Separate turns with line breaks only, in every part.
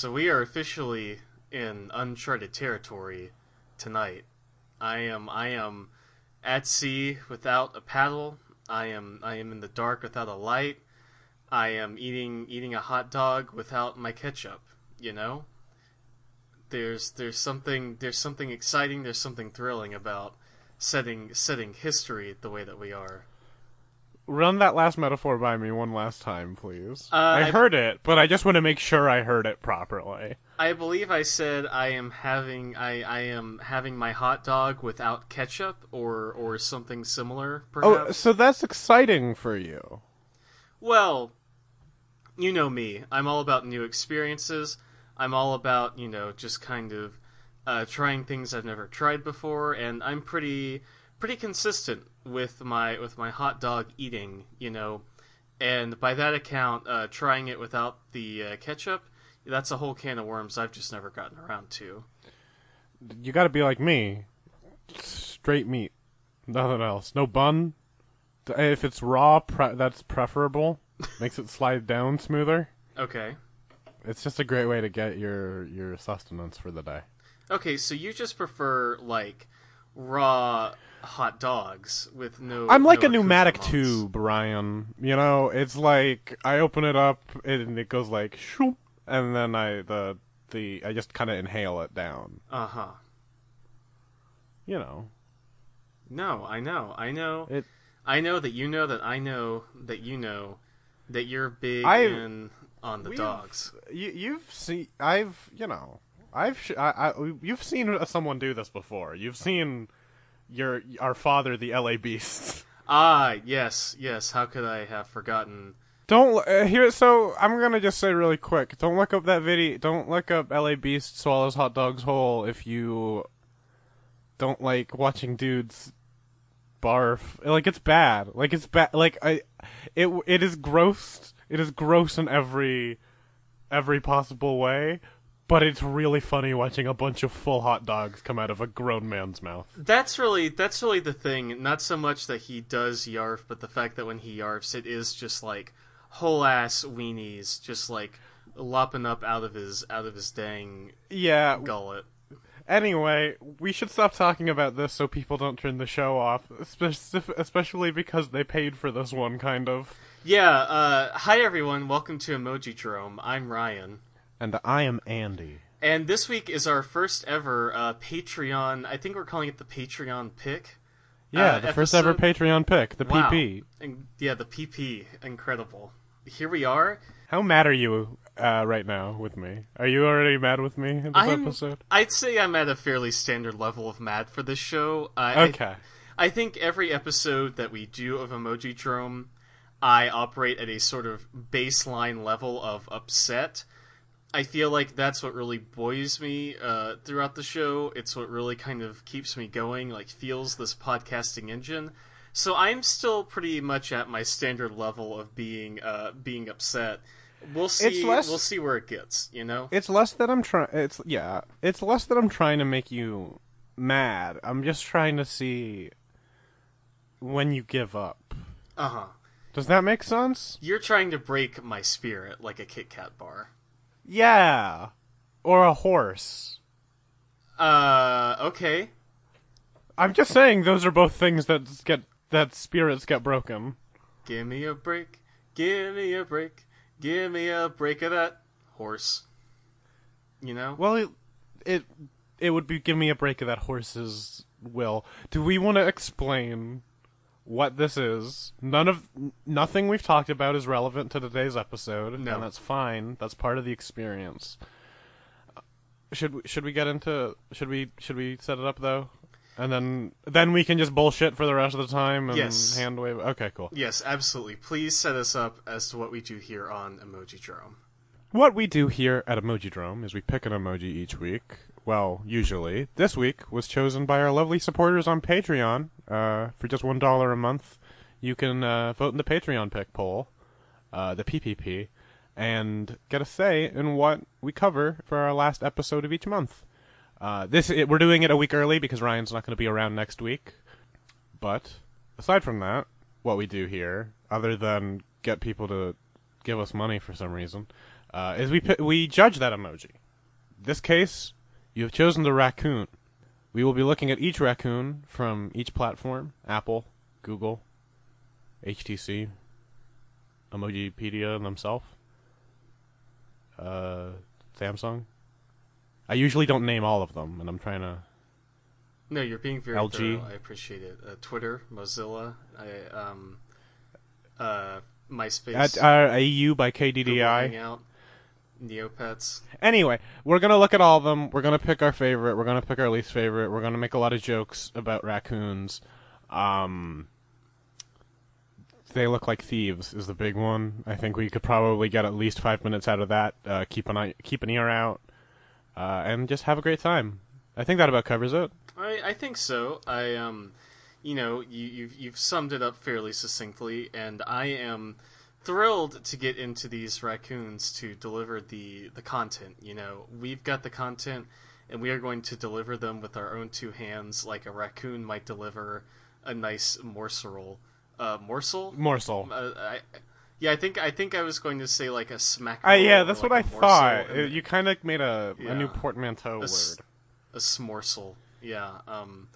So we are officially in uncharted territory tonight. I am I am at sea without a paddle. I am I am in the dark without a light. I am eating eating a hot dog without my ketchup, you know? There's there's something there's something exciting, there's something thrilling about setting setting history the way that we are.
Run that last metaphor by me one last time, please.
Uh,
I
I've-
heard it, but I just want to make sure I heard it properly.
I believe I said I am having I, I am having my hot dog without ketchup or or something similar
Oh, so that's exciting for you.
Well, you know me. I'm all about new experiences. I'm all about, you know, just kind of uh, trying things I've never tried before and I'm pretty pretty consistent with my with my hot dog eating, you know. And by that account, uh, trying it without the uh, ketchup, that's a whole can of worms I've just never gotten around to.
You got to be like me, straight meat, nothing else. No bun. If it's raw, pre- that's preferable. Makes it slide down smoother.
Okay.
It's just a great way to get your your sustenance for the day.
Okay, so you just prefer like raw hot dogs with no.
I'm like
no
a pneumatic tube, Ryan. You know, it's like I open it up and it goes like shoop, and then I the the I just kind of inhale it down.
Uh huh.
You know,
No, I know, I know,
it.
I know that you know that I know that you know that you're big
I-
in on the dogs.
You you've seen I've you know I've sh- I, I you've seen someone do this before. You've seen your our father, the LA Beast.
Ah, yes, yes. How could I have forgotten?
Don't uh, here. So I'm gonna just say really quick. Don't look up that video. Don't look up LA Beast swallows hot dogs whole if you don't like watching dudes barf. Like it's bad. Like it's bad. Like I, it it is gross. It is gross in every every possible way. But it's really funny watching a bunch of full hot dogs come out of a grown man's mouth.
That's really that's really the thing. Not so much that he does yarf, but the fact that when he yarfs, it is just like whole ass weenies, just like lopping up out of his out of his dang
Yeah.
gullet.
Anyway, we should stop talking about this so people don't turn the show off, especially because they paid for this one, kind of.
Yeah, uh, hi everyone, welcome to Emojidrome. I'm Ryan.
And I am Andi.
And this week is our first ever uh, Patreon, I think we're calling it the Patreon pick.
Yeah,
Uh,
the first ever Patreon pick, the
Wow.
PP.
And, yeah, the PP. Incredible. Here we are.
How mad are you uh, right now with me? Are you already mad with me in this
I'm,
episode?
I'd say I'm at a fairly standard level of mad for this show. Uh, I-
Okay.
I think every episode that we do of Emoji Drome, I operate at a sort of baseline level of upset. I feel like that's what really buoys me uh, throughout the show. It's what really kind of keeps me going, like fuels this podcasting engine. So I'm still pretty much at my standard level of being uh, being upset. We'll see.
less-
We'll see where it gets. You know.
It's less that I'm trying. It's yeah. It's less that I'm trying to make you mad. I'm just trying to see when you give up.
Uh huh.
Does that make sense?
You're trying to break my spirit like a Kit Kat bar.
Yeah. Or a horse.
Uh, okay.
I'm just saying those are both things that get that spirits get broken.
Give me a break. Give me a break. Give me a break of that horse. You know?
Well, it it, it would be give me a break of that horse's will. Do we want to explain what this is? None of nothing we've talked about is relevant to today's episode,
No.
and that's fine. That's part of the experience. Uh, Should we, should we get into should we should we set it up though? And then then we can just bullshit for the rest of the time and
Yes.
hand wave. Okay, cool.
Yes, absolutely. Please set us up as to what we do here on Emoji Drome.
What we do here at Emoji Drome is we pick an emoji each week. Well, usually. This week was chosen by our lovely supporters on Patreon. Uh, for just one dollar a month, you can uh, vote in the Patreon pick poll, uh, the PPP, and get a say in what we cover for our last episode of each month. Uh, this it, we're doing it a week early because Ryan's not going to be around next week. But aside from that, what we do here, other than get people to give us money for some reason, uh, is we we judge that emoji. This case, you have chosen the raccoon. We will be looking at each raccoon from each platform: Apple, Google, HTC, Emojipedia themselves, uh, Samsung. I usually don't name all of them, and I'm trying to.
No, you're being very
LG.
thorough. I appreciate it. Uh, Twitter, Mozilla, I, um, uh, MySpace,
At uh, AU by
Google
KDDI.
Hangout, Neopets.
Anyway, we're gonna look at all of them. We're gonna pick our favorite. We're gonna pick our least favorite. We're gonna make a lot of jokes about raccoons. Um, they look like thieves is the big one. I think we could probably get at least five minutes out of that. Uh, keep an eye, keep an ear out, uh, and just have a great time. I think that about covers it.
I, I think so. I um, you know, you, you've you've summed it up fairly succinctly, and I am thrilled to get into these raccoons to deliver the the content. You know, we've got the content, and we are going to deliver them with our own two hands, like a raccoon might deliver a nice morsel. Uh, morsel.
Morsel.
Uh, I, yeah, I think I think I was going to say like a smack.
Uh, yeah, that's
like
what I thought. Uh, you kind of made a, a new portmanteau
A s-
word.
a smorsel. Yeah, um,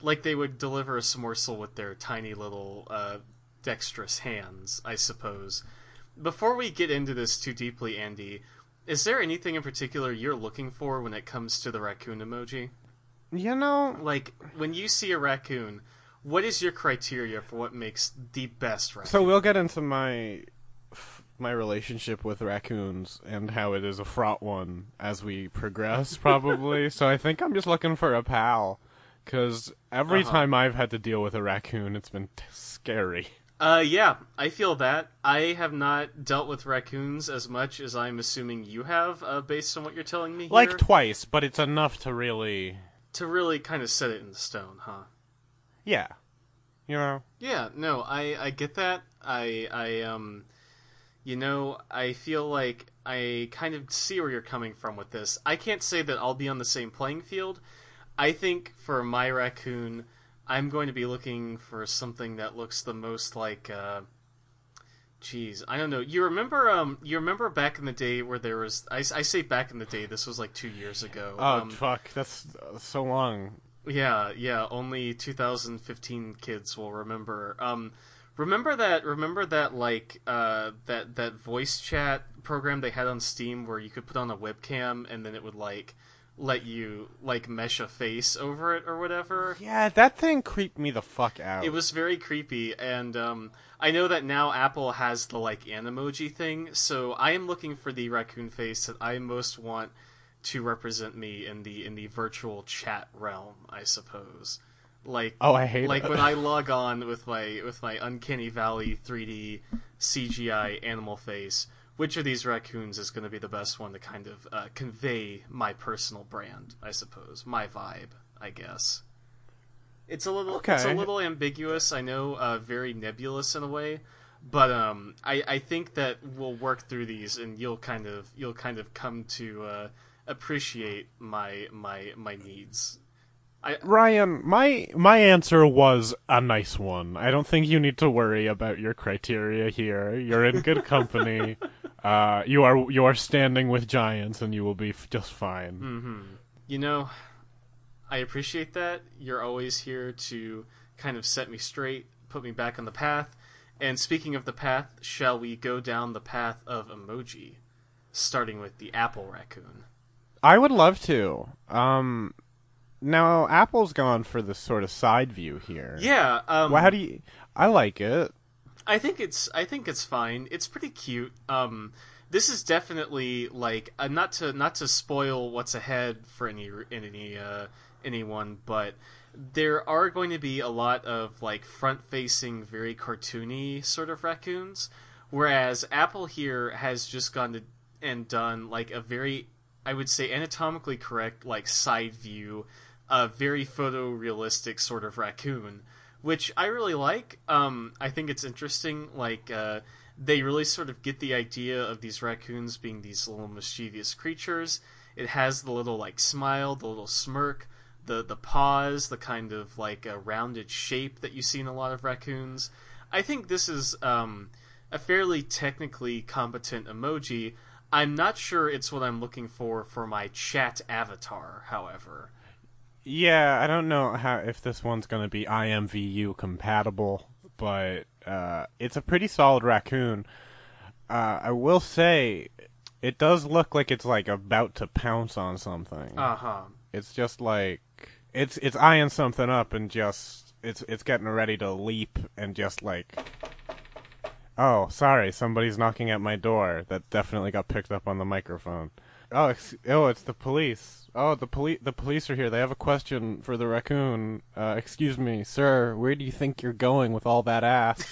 like they would deliver a smorsel with their tiny little uh, dexterous hands, I suppose. Before we get into this too deeply, Andi, is there anything in particular you're looking for when it comes to the raccoon emoji?
You know,
Like when you see a raccoon, what is your criteria for what makes the best raccoon?
So we'll get into my my relationship with raccoons and how it is a fraught one as we progress, probably. so I think I'm just looking for a pal, because every
Uh-huh.
time I've had to deal with a raccoon, it's been t- scary.
Uh, yeah, I feel that. I have not dealt with raccoons as much as I'm assuming you have, uh, based on what you're telling me here.
Like twice, but it's enough to really,
to really kind of set it in stone, huh?
yeah, you know.
Yeah, no, I I get that. I I um you know, I feel like I kind of see where you're coming from with this. I can't say that I'll be on the same playing field. I think for my raccoon, I'm going to be looking for something that looks the most like uh Jeez, I don't know. You remember, um, you remember back in the day where there was. I, I say back in the day. This was like two years ago.
Oh
um,
fuck, that's uh, so long.
yeah, yeah. Only 2015 kids will remember. Um, remember that? Remember that? Like uh, that that voice chat program they had on Steam where you could put on a webcam and then it would like let you like mesh a face over it or whatever.
Yeah, that thing creeped me the fuck out.
It was very creepy, and um, I know that now Apple has the like Animoji thing. So I am looking for the raccoon face that I most want to represent me in the in the virtual chat realm. I suppose, like
Oh, I hate
like
it.
when I log on with my with my Uncanny Valley 3D CGI animal face. Which of these raccoons is going to be the best one to kind of uh, convey my personal brand? I suppose my vibe. I guess. It's a little it's a little ambiguous, I know, uh, very nebulous in a way, but um, I, I think that we'll work through these, and you'll kind of you'll kind of come to uh, appreciate my my my needs.
Ryan, my my answer was a nice one. I don't think you need to worry about your criteria here. You're in good company. uh, you are you are standing with giants, and you will be f- just fine.
hmm You know, I appreciate that. You're always here to kind of set me straight, put me back on the path. And speaking of the path, shall we go down the path of emoji, starting with the apple raccoon?
I would love to. Um, now Apple's gone for this sort of side view here.
Yeah. Um,
Well, how do you? I like it.
I think it's I think it's fine. It's pretty cute. Um, this is definitely like uh, not to not to spoil what's ahead for any any uh, anyone, but there are going to be a lot of like front facing, very cartoony sort of raccoons, whereas Apple here has just gone to and done like a very I would say anatomically correct like side view, a very photorealistic sort of raccoon which I really like. Um, I think it's interesting. Like uh, they really sort of get the idea of these raccoons being these little mischievous creatures. It has the little like smile, the little smirk, the the paws, the kind of like a rounded shape that you see in a lot of raccoons. I think this is um, a fairly technically competent emoji. I'm not sure it's what I'm looking for for my chat avatar. However,
Yeah, I don't know how if this one's gonna be IMVU compatible, but uh, it's a pretty solid raccoon. Uh, I will say, it does look like it's like about to pounce on something.
uh huh.
It's just like it's it's eyeing something up and just it's it's getting ready to leap and just like oh sorry somebody's knocking at my door that definitely got picked up on the microphone oh oh it's the police oh the police the police are here they have a question for the raccoon uh, excuse me sir where do you think you're going with all that ass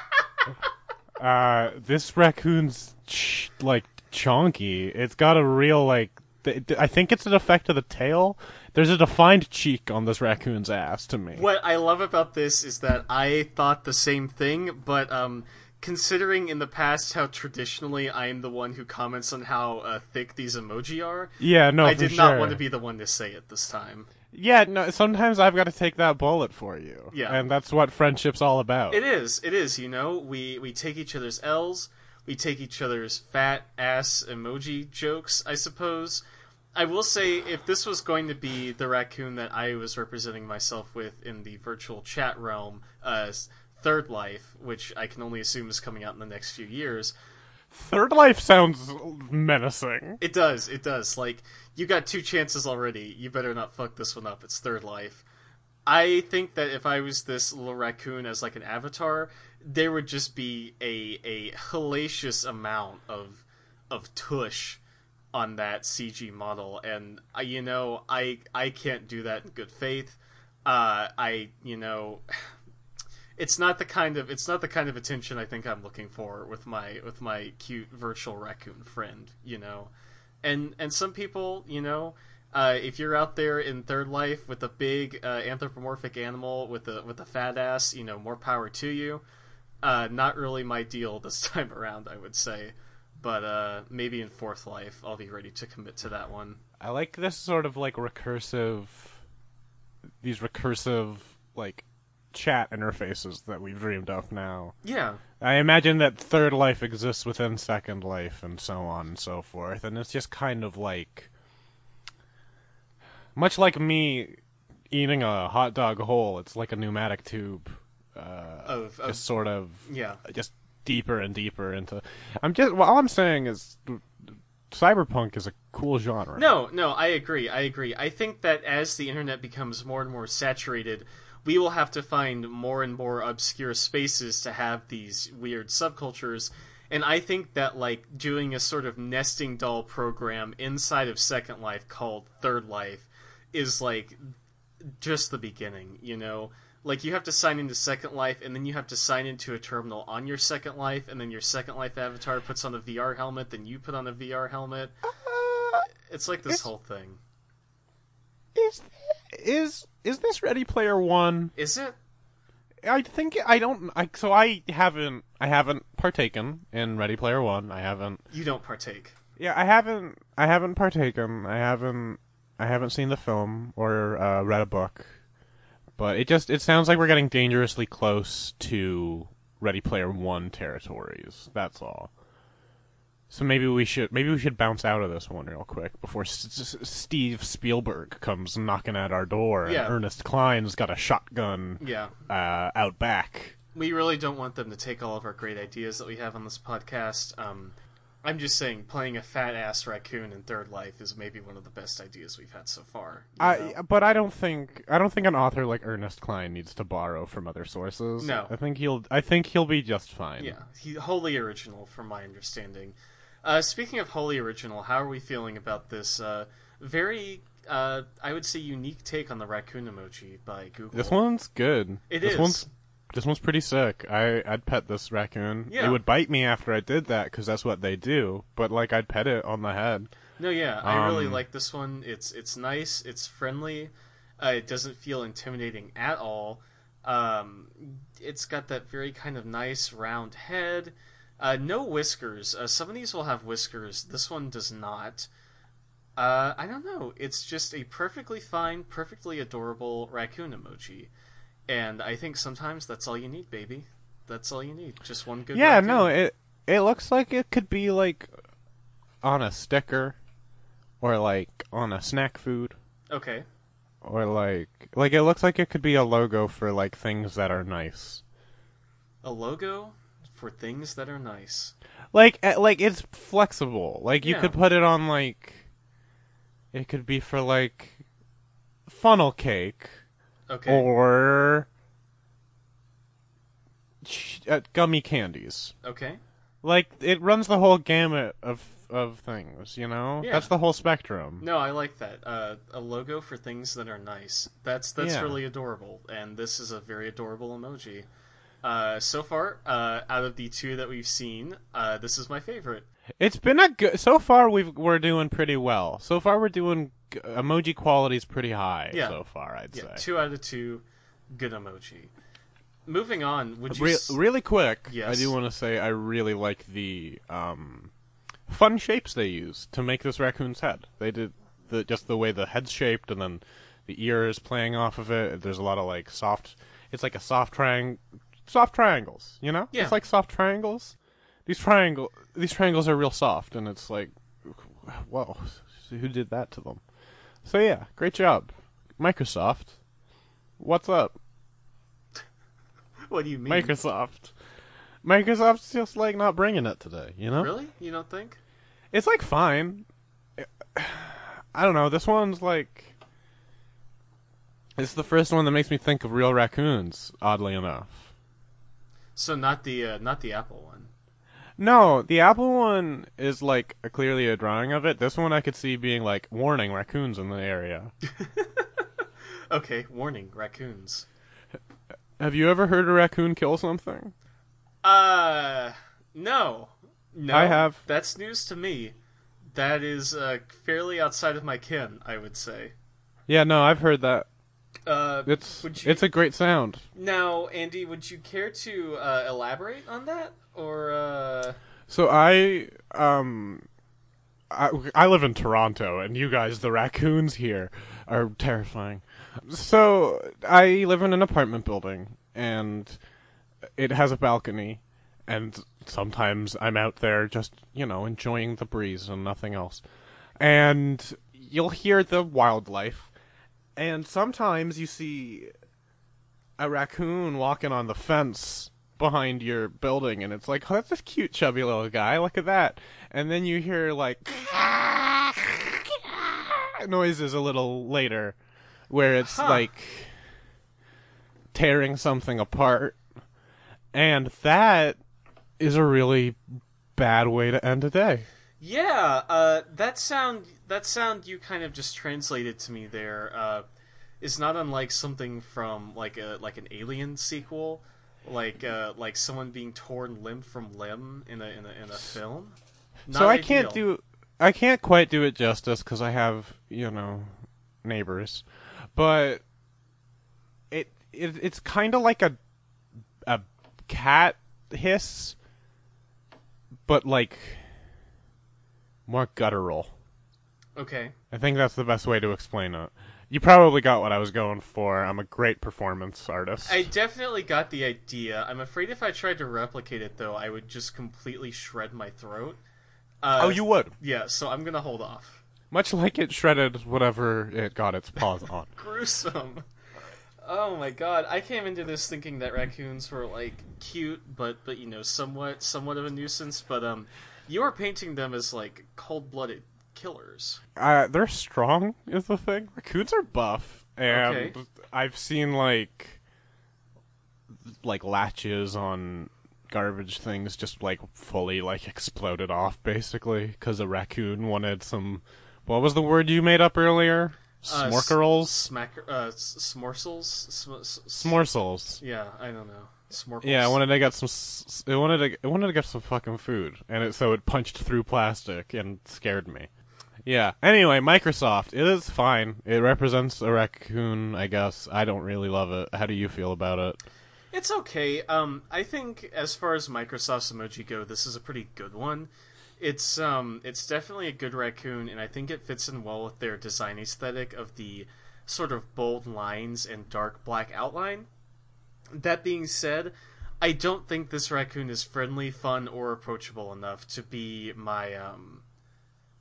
uh this raccoon's ch- like chonky it's got a real like th- th- I think it's an effect of the tail. There's a defined cheek on this raccoon's ass to me.
What I love about this is that I thought the same thing, but um, considering in the past how traditionally I am the one who comments on how uh, thick these emoji are,
Yeah, no,
I did
sure.
not want to be the one to say it this time.
Yeah, no. Sometimes I've got to take that bullet for you.
Yeah.
and that's what friendship's all about.
It is. It is. You know, we we take each other's L's. We take each other's fat ass emoji jokes. I suppose. I will say, if this was going to be the raccoon that I was representing myself with in the virtual chat realm, uh, Third Life, which I can only assume is coming out in the next few years,
Third Life sounds menacing.
it does. It does. Like you got two chances already. You better not fuck this one up. It's Third Life. I think that if I was this little raccoon as like an avatar, there would just be a a hellacious amount of of tush on that CG model, and uh, you know I I can't do that in good faith. Uh, I you know. It's not the kind of it's not the kind of attention I think I'm looking for with my with my cute virtual raccoon friend, you know. And and some people, you know, uh, if you're out there in third life with a big uh, anthropomorphic animal with a with a fat ass, you know, more power to you. Uh, not really my deal this time around, I would say. But uh, maybe in fourth life, I'll be ready to commit to that one.
I like this sort of like recursive, these recursive like chat interfaces that we've dreamed up now.
Yeah,
I imagine that Third Life exists within Second Life and so on and so forth, and it's just kind of like much like me eating a hot dog whole. It's like a pneumatic tube, uh,
of, of
just sort of
yeah.
just deeper and deeper into. I'm just well, all I'm saying is, cyberpunk is a cool genre.
No, no, I agree. I agree. I think that as the internet becomes more and more saturated, we will have to find more and more obscure spaces to have these weird subcultures. And I think that like doing a sort of nesting doll program inside of Second Life called Third Life is like just the beginning, you know? Like you have to sign into Second Life and then you have to sign into a terminal on your Second Life and then your Second Life avatar puts on a VR helmet, then you put on a VR helmet.
Uh,
It's like this whole thing.
is is is this Ready Player One?
Is it?
I think I don't. I, so I haven't. I haven't partaken in Ready Player One. I haven't.
You don't partake.
Yeah, I haven't. I haven't partaken. I haven't. I haven't seen the film or uh, read a book. But it just. It sounds like we're getting dangerously close to Ready Player One territories. That's all. So maybe we should. Maybe we should bounce out of this one real quick before S- S- Steve Spielberg comes knocking at our door.
Yeah.
And Ernest Cline's got a shotgun
Yeah.
uh, out back.
We really don't want them to take all of our great ideas that we have on this podcast. Um, I'm just saying, playing a fat ass raccoon in Third Life is maybe one of the best ideas we've had so far.
I,
know?
but I don't think I don't think an author like Ernest Cline needs to borrow from other sources.
No.
I think he'll I think he'll be just fine.
Yeah, he, wholly original, from my understanding. Uh, speaking of wholly original, how are we feeling about this uh, very, uh, I would say, unique take on the raccoon emoji by Google?
This one's good.
It
this
is.
one's this one's pretty sick. I I'd pet this raccoon.
Yeah.
It would bite me after I did that because that's what they do. But like I'd pet it on the head.
No, yeah, I really
Um,
like this one. It's it's nice. It's friendly. Uh, it doesn't feel intimidating at all. Um, it's got that very kind of nice round head. Uh, no whiskers. Uh, some of these will have whiskers. This one does not. Uh, I don't know. It's just a perfectly fine, perfectly adorable raccoon emoji, and I think sometimes that's all you need, baby. That's all you need. Just one good.
yeah,
raccoon.
no, it it looks like it could be like on a sticker, or like on a snack food,
Okay.
or like like it looks like it could be a logo for like things that are nice.
A logo for things that are nice.
Like eh, like it's flexible. Like you
Yeah.
could put it on like it could be for like funnel cake
Okay.
or uh, gummy candies.
Okay.
Like it runs the whole gamut of of things, you know?
Yeah.
That's the whole spectrum.
No, I like that. Uh, a logo for things that are nice. That's that's
Yeah.
really adorable, and this is a very adorable emoji. Uh, so far, uh, out of the two that we've seen, uh, this is my favorite.
It's been a good so far we've we're doing pretty well. So far we're doing g- emoji quality's pretty high
Yeah.
so far, I'd
Yeah,
say.
two out of two, good emoji. Moving on, would you?
Re-
s-
really quick, I do want to say I really like the um, fun shapes they use to make this raccoon's head. They did the just the way the head's shaped, and then the ears playing off of it. There's a lot of like soft. It's like a soft triangle, soft triangles. You know,
Yeah.
it's like soft triangles. These triangle, these triangles are real soft, and it's like, whoa, who did that to them? So yeah, great job, Microsoft. What's up?
what do you mean?
Microsoft. Microsoft's just like not bringing it today, you know?
Really? You don't think?
It's like fine. I don't know. This one's like it's the first one that makes me think of real raccoons. Oddly enough.
So not the uh, not the Apple one.
No, the Apple one is like a, clearly a drawing of it. This one I could see being like warning raccoons in the area.
Okay, warning, raccoons.
Have you ever heard a raccoon kill something?
Uh, no, no.
I have.
That's news to me. That is uh, fairly outside of my kin, I would say.
Yeah, no, I've heard that.
Uh,
It's
Would you-
it's a great sound.
now, Andi, would you care to uh, elaborate on that, or uh,
So I um I, I live in Toronto and you guys the raccoons here are terrifying. So I live in an apartment building and it has a balcony and sometimes I'm out there just, you know, enjoying the breeze and nothing else. And you'll hear the wildlife and sometimes you see a raccoon walking on the fence behind your building and it's like oh that's a cute chubby little guy. Look at that. And then you hear like noises a little later where it's
Huh.
like tearing something apart. And that is a really bad way to end a day.
Yeah, uh, that sound that sound you kind of just translated to me there uh, is not unlike something from like a like an Alien sequel, like uh, like someone being torn limb from limb in a in a, in a film.
so
Not
I can't do I can't quite do it justice because I have you know neighbors, but it, it it's kind of like a a cat hiss, but like more guttural.
Okay.
I think that's the best way to explain it. You probably got what I was going for. I'm a great performance artist.
I definitely got the idea. I'm afraid if I tried to replicate it, though, I would just completely shred my throat. Uh,
oh, you would.
Yeah, so I'm gonna hold off.
Much like it shredded whatever it got its paws on.
Gruesome. Oh my god, I came into this thinking that raccoons were like cute, but but you know somewhat somewhat of a nuisance. But um, you are painting them as like cold-blooded killers.
Uh, they're strong is the thing. Raccoons are buff, and
Okay.
I've seen like like latches on garbage things just like fully like exploded off basically because a raccoon wanted some. What was the word you made up earlier?
Uh, s-
Smorkerals,
Smack, uh, s- smorsels, Sm- s-
smorsels.
Yeah, I don't know. Smorkles.
Yeah, it wanted to get some. It wanted to. It wanted to get some fucking food, and it so it punched through plastic and scared me. Yeah. Anyway, Microsoft. It is fine. It represents a raccoon, I guess. I don't really love it. How do you feel about it?
It's okay. Um, I think as far as Microsoft's emoji go, this is a pretty good one. It's um, it's definitely a good raccoon, and I think it fits in well with their design aesthetic of the sort of bold lines and dark black outline. That being said, I don't think this raccoon is friendly, fun, or approachable enough to be my um,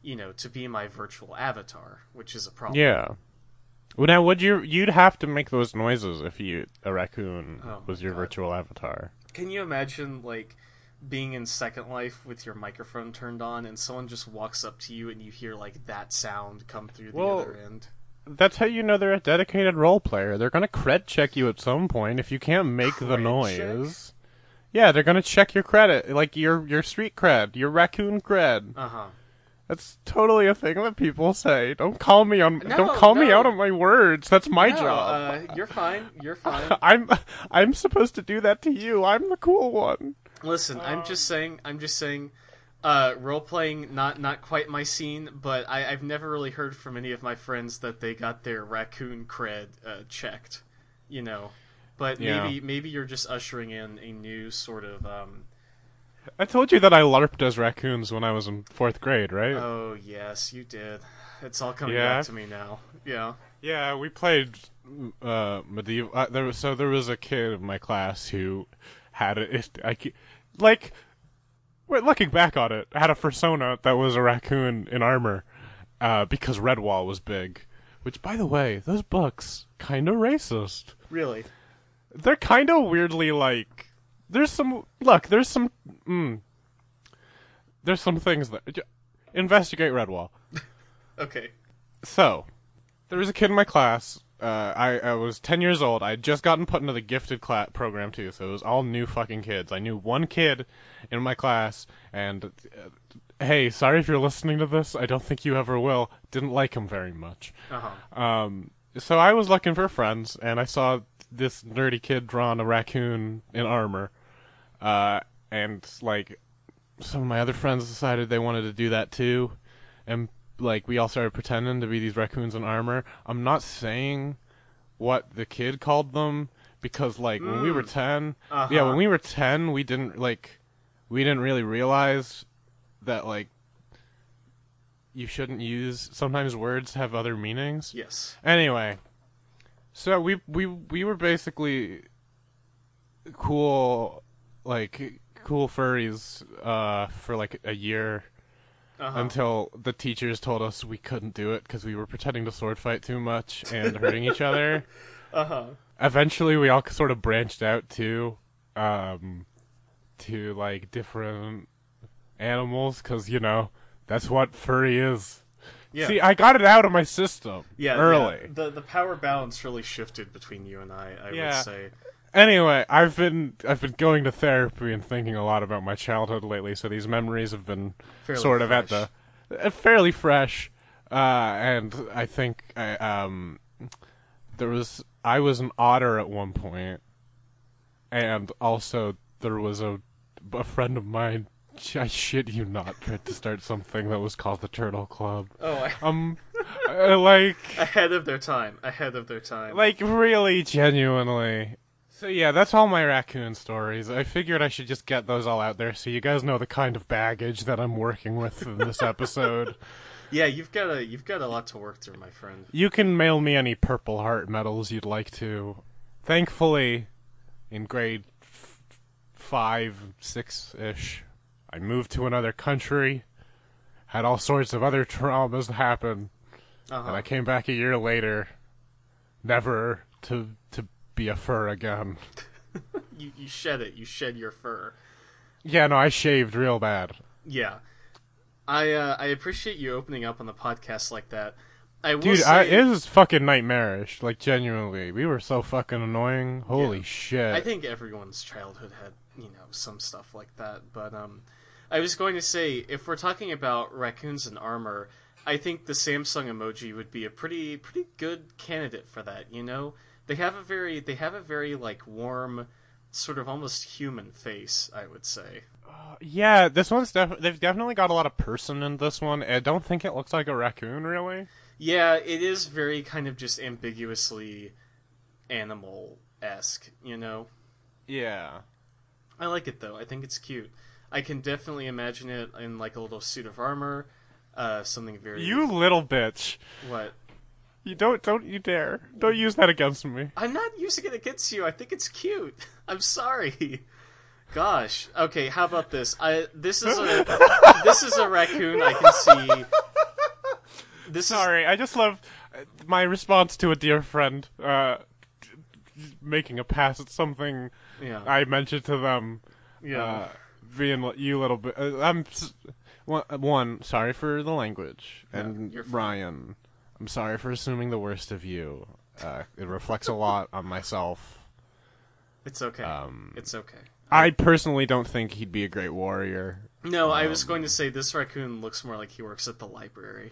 you know, to be my virtual avatar, which is a problem.
Yeah. Well, now would you you'd have to make those noises if you a raccoon
Oh
was your
God.
virtual avatar.
Can you imagine like being in Second Life with your microphone turned on and someone just walks up to you and you hear like that sound come through the
Well,
other end?
That's how you know they're a dedicated role player. They're gonna cred check you at some point if you can't make the
Cred
noise. Yeah, they're gonna check your credit, like your your street cred, your raccoon cred.
Uh huh.
That's totally a thing that people say. Don't call me on.
No,
don't call me out on my words. That's my
no,
job.
Uh, you're fine. You're fine.
I'm I'm supposed to do that to you. I'm the cool one.
Listen, I'm just saying. I'm just saying. Uh, role playing not not quite my scene, but I, I've never really heard from any of my friends that they got their raccoon cred uh, checked. You know, but
Yeah.
maybe maybe you're just ushering in a new sort of um,
I told you that I larped as raccoons when I was in fourth grade, right?
Oh yes, you did. It's all coming
Yeah.
back to me now. Yeah.
Yeah, we played uh, medieval. Uh, there was so there was a kid in my class who had a it, I, like. Looking back on it, had a persona that was a raccoon in armor, uh, because Redwall was big. Which, by the way, those books kind of racist.
Really.
They're kind of weirdly like. There's some look. There's some. Mm, there's some things that j- investigate Redwall.
Okay.
So, there was a kid in my class. Uh, I, I was 10 years old. I had just gotten put into the gifted class program, too, so it was all new fucking kids. I knew one kid in my class, and uh, hey, sorry if you're listening to this. I don't think you ever will. Didn't like him very much.
Uh huh.
Um, so I was looking for friends, and I saw this nerdy kid drawing a raccoon in armor. Uh, and, like, some of my other friends decided they wanted to do that too. And, like, we all started pretending to be these raccoons in armor. I'm not saying what the kid called them, because, like, when we were 10, yeah,
Uh-huh.
when we were 10, we didn't, like, we didn't really realize that, like, you shouldn't use, sometimes words have other meanings.
Yes.
Anyway, so we we we were basically cool, like cool furries, uh, for like a year
Uh huh.
until the teachers told us we couldn't do it because we were pretending to sword fight too much and hurting each other.
Uh huh.
Eventually, we all sort of branched out too, um, to like different animals because you know that's what furry is.
Yeah.
See, I got it out of my system
yeah.
early.
yeah. The the power balance really shifted between you and I. I
Yeah.
would say.
Anyway, I've been I've been going to therapy and thinking a lot about my childhood lately, so these memories have been
Fairly
sort of at the uh, fairly fresh. Uh, and I think I, um, there was I was an otter at one point, and also there was a a friend of mine. I shit you not, tried to start something that was called the Turtle Club.
Oh, I,
Um, uh, like
ahead of their time. Ahead of their time.
like really genuinely so yeah that's all my raccoon stories i figured i should just get those all out there so you guys know the kind of baggage that i'm working with in this episode
yeah, you've got a you've got a lot to work through, my friend.
you can mail me any purple heart medals you'd like to thankfully in grade f- five six ish i moved to another country had all sorts of other traumas happen
Uh-huh.
and i came back a year later never to to be a fur again
You you shed it. You shed your fur.
Yeah, no, I shaved real bad.
Yeah. I uh, I appreciate you opening up on the podcast like that. I
Dude,
say,
I, it was fucking nightmarish. Like, genuinely. We were so fucking annoying. Holy
Yeah.
shit.
I think everyone's childhood had, you know, some stuff like that. But um, I was going to say, if we're talking about raccoons and armor, I think the Samsung emoji would be a pretty pretty good candidate for that. You know, they have a very they have a very like warm, sort of almost human face. I would say.
yeah, this one's def- they've definitely got a lot of person in this one. I don't think it looks like a raccoon, really.
Yeah, it is very kind of just ambiguously animal esque. You know.
Yeah.
I like it though. I think it's cute. I can definitely imagine it in like a little suit of armor, uh, something very.
You little bitch.
what?
You don't, don't you dare. Don't use that against me.
I'm not using it against you. I think it's cute. I'm sorry. Gosh. Okay, how about this? I this is a this is a raccoon I can see. This
Sorry, I just love uh, my response to a dear friend uh, making a pass at something
yeah
I mentioned to them.
yeah.
Uh, being you little bit. Uh, I'm one. Sorry for the language, and. Ryan, I'm sorry for assuming the worst of you. Uh, it reflects a lot on myself.
it's okay.
Um,
it's okay.
I personally don't think he'd be a great warrior.
No, I was
um,
going to say this raccoon looks more like he works at the library.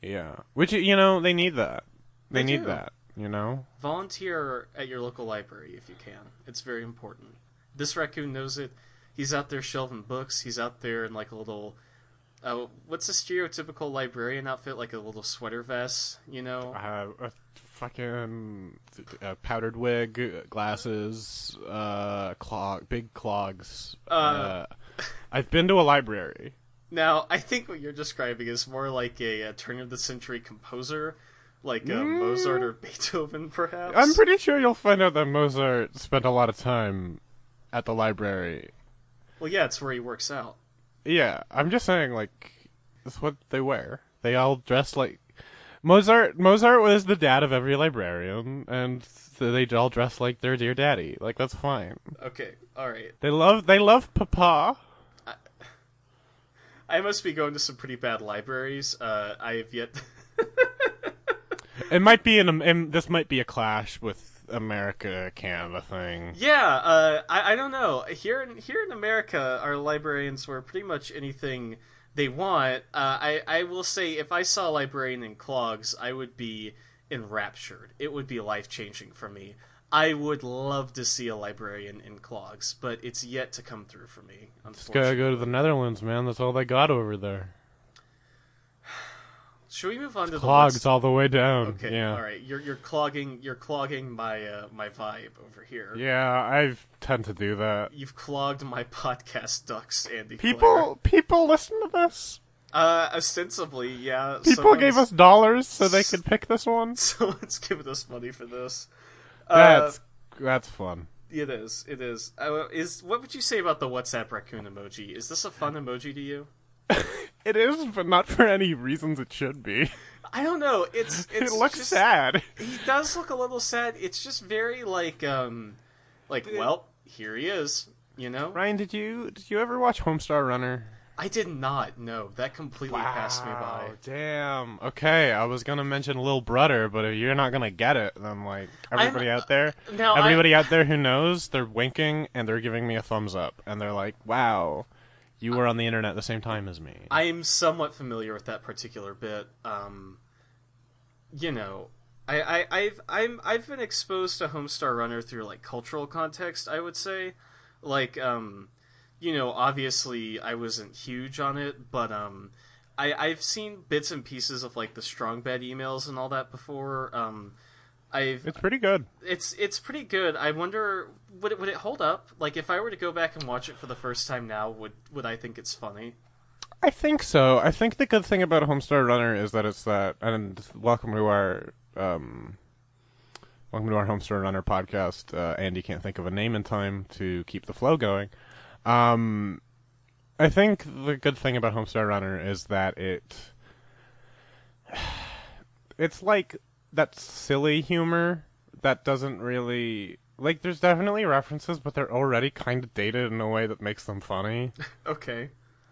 Yeah, which you know they need that. They,
They
need
do.
that. You know.
Volunteer at your local library if you can. It's very important. This raccoon knows it. He's out there shelving books. He's out there in like a little. Uh, what's a stereotypical librarian outfit? Like a little sweater vest, you know?
Uh, a fucking uh, powdered wig, glasses, uh, clog, big clogs.
Uh,
I've been to a library.
Now, I think what you're describing is more like a, uh turn of the century composer, like uh, Mozart or Beethoven, perhaps.
Mm. I'm pretty sure you'll find out that Mozart spent a lot of time at the library.
Well, yeah, it's where he works out.
Yeah, I'm just saying, like, it's what they wear. They all dress like Mozart. Mozart was the dad of every librarian, and they all dress like their dear daddy. Like that's fine.
Okay, all right.
They love they love Papa.
I must be going to some pretty bad libraries. Uh, I have yet.
It might be an, in this might be a clash with America Canada thing.
yeah, uh, I, I don't know. Here in here in America, our librarians wear pretty much anything they want. Uh, I I will say, if I saw a librarian in clogs, I would be enraptured. It would be life changing for me. I would love to see a librarian in clogs, but it's yet to come through for me.
Just gotta go to the Netherlands, man. That's all they got over there.
Should we move on to the
Clogs all the way down.
Okay,
yeah.
all right. You're you're clogging you're clogging my uh, my vibe over here.
Yeah, I tend to do that.
You've clogged my podcast ducks, Andi.
People, people listen to this.
Uh, ostensibly, yeah.
People gave us dollars so they could pick this one.
someone's given us money for this. Uh,
That's that's fun.
it is. It is. Uh, is what would you say about the WhatsApp raccoon emoji? Is this a fun emoji to you?
It is, but not for any reasons it should be.
I don't know. It's, it's
it looks
just-
sad.
He does look a little sad. It's just very like um, like well, here he is. You know.
Ryan, did you did you ever watch Homestar Runner?
I did not. No, that completely passed me by.
Damn. Okay, I was gonna mention Lil Brother, but if you're not gonna get it, then like everybody out there,
now
everybody out there who knows, they're winking and they're giving me a thumbs up, and they're like, "Wow, you were on the internet at the same time as me."
I am somewhat familiar with that particular bit. Um, you know, I, I, I've I'm I've been exposed to Homestar Runner through like cultural context. I would say, like, um, you know, obviously I wasn't huge on it, but um, I I've seen bits and pieces of like the Strong Bad emails and all that before. Um, I've
It's pretty good.
it's it's pretty good. I wonder would it would it hold up? Like if I were to go back and watch it for the first time now, would would I think it's funny?
I think so. I think the good thing about Homestar Runner is that it's that, and welcome to our um, welcome to our Homestar Runner podcast. Uh, Andi can't think of a name in time to keep the flow going. Um, I think the good thing about Homestar Runner is that it it's like that silly humor that doesn't really like. There's definitely references, but they're already kind of dated in a way that makes them funny.
Okay.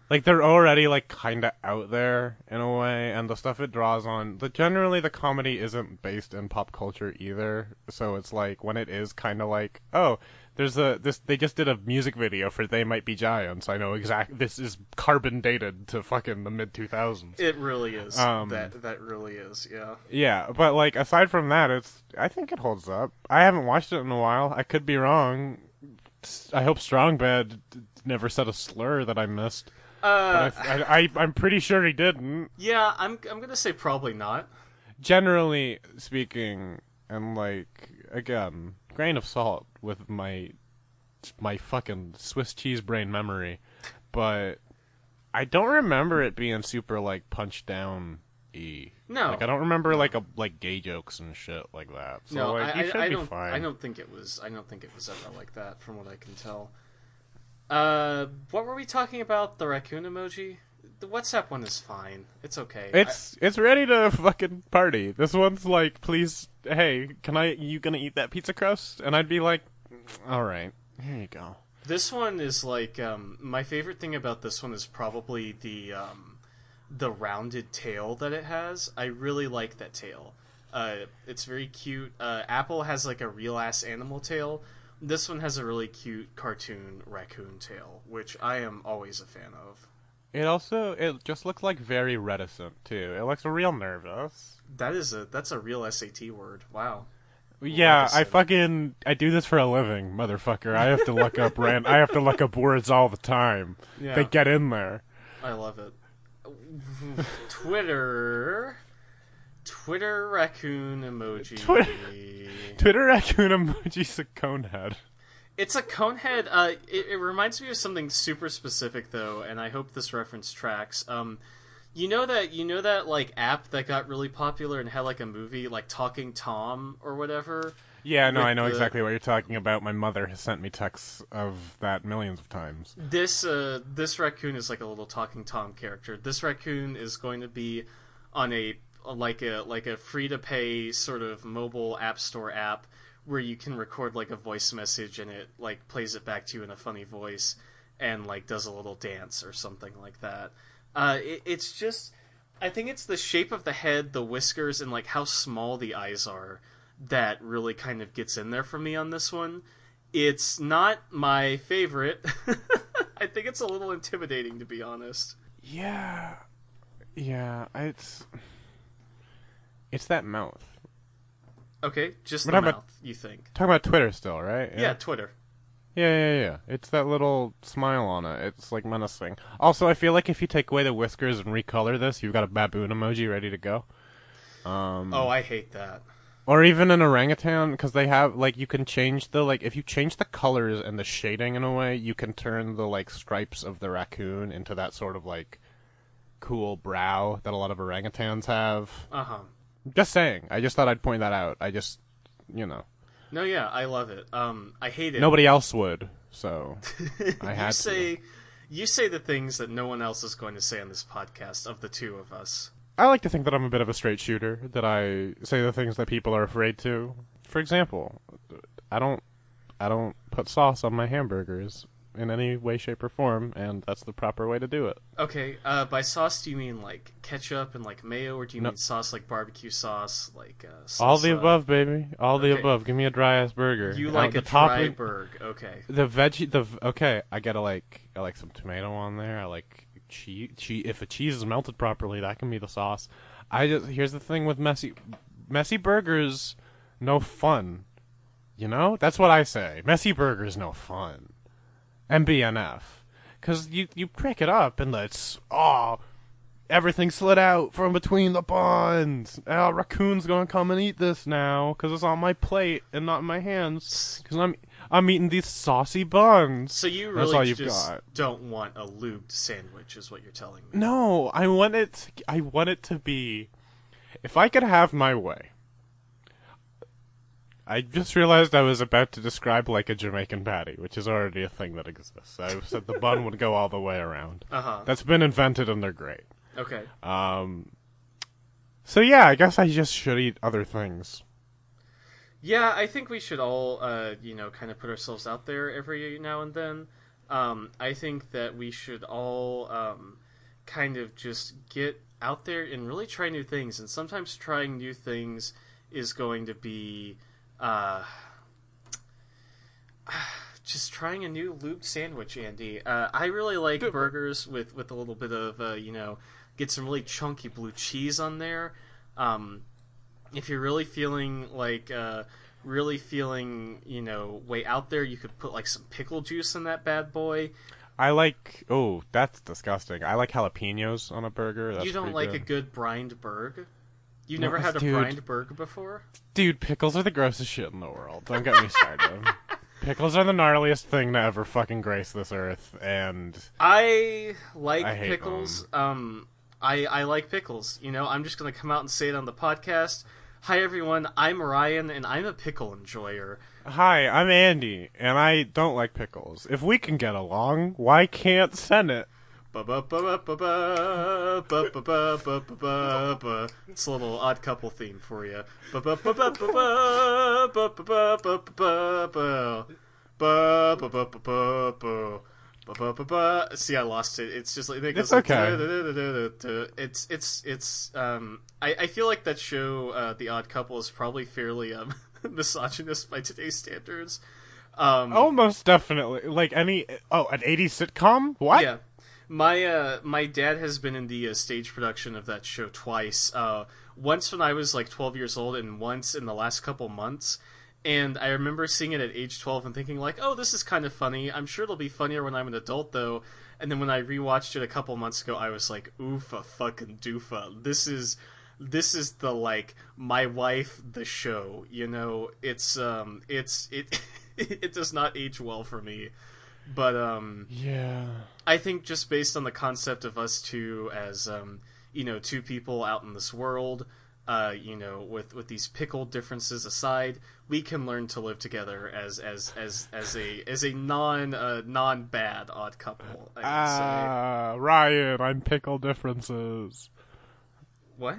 like they're already like kind of out there in a way and the stuff it draws on the generally the comedy isn't based in pop culture either so it's like when it is kind of like oh there's a this they just did a music video for they might be giants i know exact this is carbon dated to fucking the mid 2000s
It really is.
Um,
that that really is. Yeah.
yeah but like aside from that it's i think it holds up i haven't watched it in a while i could be wrong i hope strong bad never said a slur that i missed
Uh,
I, I, I, I'm pretty sure he didn't.
yeah. I'm I'm gonna say probably not.
Generally speaking, and like again, grain of salt with my my fucking Swiss cheese brain memory, but I don't remember it being super like punch down e.
No.
like I don't remember like a like gay jokes and shit like that. So
no,
like
I, I, I don't.
fine.
I don't think it was. I don't think it was ever like that, from what I can tell. Uh, what were we talking about? The raccoon emoji. The WhatsApp one is fine. It's okay.
It's it's ready to fucking party. This one's like, please, hey, can I? You gonna eat that pizza crust? And I'd be like, all right, here you go.
This one is like um, my favorite thing about this one is probably the um, the rounded tail that it has. I really like that tail. Uh, it's very cute. Uh, Apple has like a real ass animal tail. This one has a really cute cartoon raccoon tail, which I am always a fan of.
It also it just looks like very reticent too. It looks real nervous.
That is a that's a real SAT word. Wow.
Yeah, I fucking I do this for a living, motherfucker. I have to look up ran I have to look up words all the time.
Yeah.
They get in there.
I love it. Twitter. Twitter raccoon emoji.
Twitter- Twitter raccoon emoji's a conehead.
It's a conehead. Uh, it, it reminds me of something super specific though, and I hope this reference tracks. Um, you know that you know that like app that got really popular and had like a movie like Talking Tom or whatever.
Yeah, no, I know
the-
exactly what you're talking about. My mother has sent me texts of that millions of times.
This uh, this raccoon is like a little Talking Tom character. This raccoon is going to be on a like a like a free to pay sort of mobile app store app where you can record like a voice message and it like plays it back to you in a funny voice and like does a little dance or something like that. Uh, it, it's just I think it's the shape of the head, the whiskers, and like how small the eyes are that really kind of gets in there for me on this one. It's not my favorite. I think it's a little intimidating to be honest.
Yeah, yeah, it's it's that mouth.
Okay, just
We're
the mouth,
about-
you think.
Talking about Twitter still, right?
Yeah, Twitter.
Yeah, yeah, yeah. It's that little smile on it. It's like menacing. Also, I feel like if you take away the whiskers and recolor this, you've got a baboon emoji ready to go. Um,
Oh, I hate that.
or even an orangutan because they have like you can change the like if you change the colors and the shading in a way, you can turn the like stripes of the raccoon into that sort of like cool brow that a lot of orangutans have.
Uh-huh.
Just saying. I just thought I'd point that out. I just, you know,
No, yeah, I love it. Um I hate it.
nobody else would, so I had
you
to.
say you say the things that no one else is going to say on this podcast of the two of us.
I like to think that I'm a bit of a straight shooter, that I say the things that people are afraid to. For example, I don't I don't put sauce on my hamburgers in any way shape or form, and that's the proper way to do it.
Okay, uh, by sauce do you mean like ketchup and like mayo, or do you
No.
mean sauce like barbecue sauce, like uh, salsa?
All the above, baby. All the
Okay.
above. Give me a dry ass burger.
You
Uh,
like
the
a dry
topping-
burg? Okay.
The veggie, the okay. I gotta like, I like some tomato on there. I like cheese. Che- if a cheese is melted properly, that can be the sauce. I just here's the thing with messy, messy burgers, no fun. You know, that's what I say. Messy burgers, no fun. MBNF, because you you pick it up and it's oh. Everything slid out from between the buns. Oh, raccoon's gonna come and eat this now because it's on my plate and not in my hands. Because I'm I'm eating these saucy buns.
So you
That's
really
all you've
just
got.
don't want a lubed sandwich, is what you're telling me.
No, I want it. I want it to be. If I could have my way. I just realized I was about to describe like a Jamaican patty, which is already a thing that exists. I said the bun would go all the way around.
Uh huh.
That's been invented and they're great.
Okay.
Um. So yeah, I guess I just should eat other things.
Yeah, I think we should all, uh, you know, kind of put ourselves out there every now and then. Um, I think that we should all um, kind of just get out there and really try new things. And sometimes trying new things is going to be uh, just trying a new lubed sandwich, Andi. Uh, I really like burgers with, with a little bit of, uh, you know, get some really chunky blue cheese on there. Um, if you're really feeling like uh, really feeling you know way out there you could put like some pickle juice in that bad boy
I like. Oh, that's disgusting. I like jalapenos on a burger. That's
you don't like
good.
a good brined burg you've never had a
dude.
brined burg before
Dude, pickles are the grossest shit in the world. Don't get me started. pickles are the gnarliest thing to ever fucking grace this earth, and
i like
I
pickles um I, I like pickles you know i'm just gonna come out and say it on the podcast hi everyone i'm ryan and i'm a pickle enjoyer
Hi, I'm Andi, and I don't like pickles. If we can get along, why can't Senate?
It's a little odd couple theme for you. See, I lost it. It's just like it
it's
like,
okay.
It's it's it's um. I I feel like that show, uh, The Odd Couple, is probably fairly um misogynist by today's standards. Um,
Almost definitely, like any oh, an '80s sitcom. What?
Yeah, my uh, my dad has been in the uh, stage production of that show twice. Uh, once when I was like 12 years old, and once in the last couple months. And I remember seeing it at age 12 and thinking like, "Oh, this is kind of funny. I'm sure it'll be funnier when I'm an adult, though." And then when I rewatched it a couple months ago, I was like, "Oofa, fucking doofa! This is." This is the like my wife the show, you know. It's um it's it it does not age well for me. But um
Yeah.
I think just based on the concept of us two as um, you know two people out in this world, uh, you know, with with these pickled differences aside, we can learn to live together as as as as a as a non uh, non bad odd couple.
Ah, Ryan, I'm pickle differences.
What?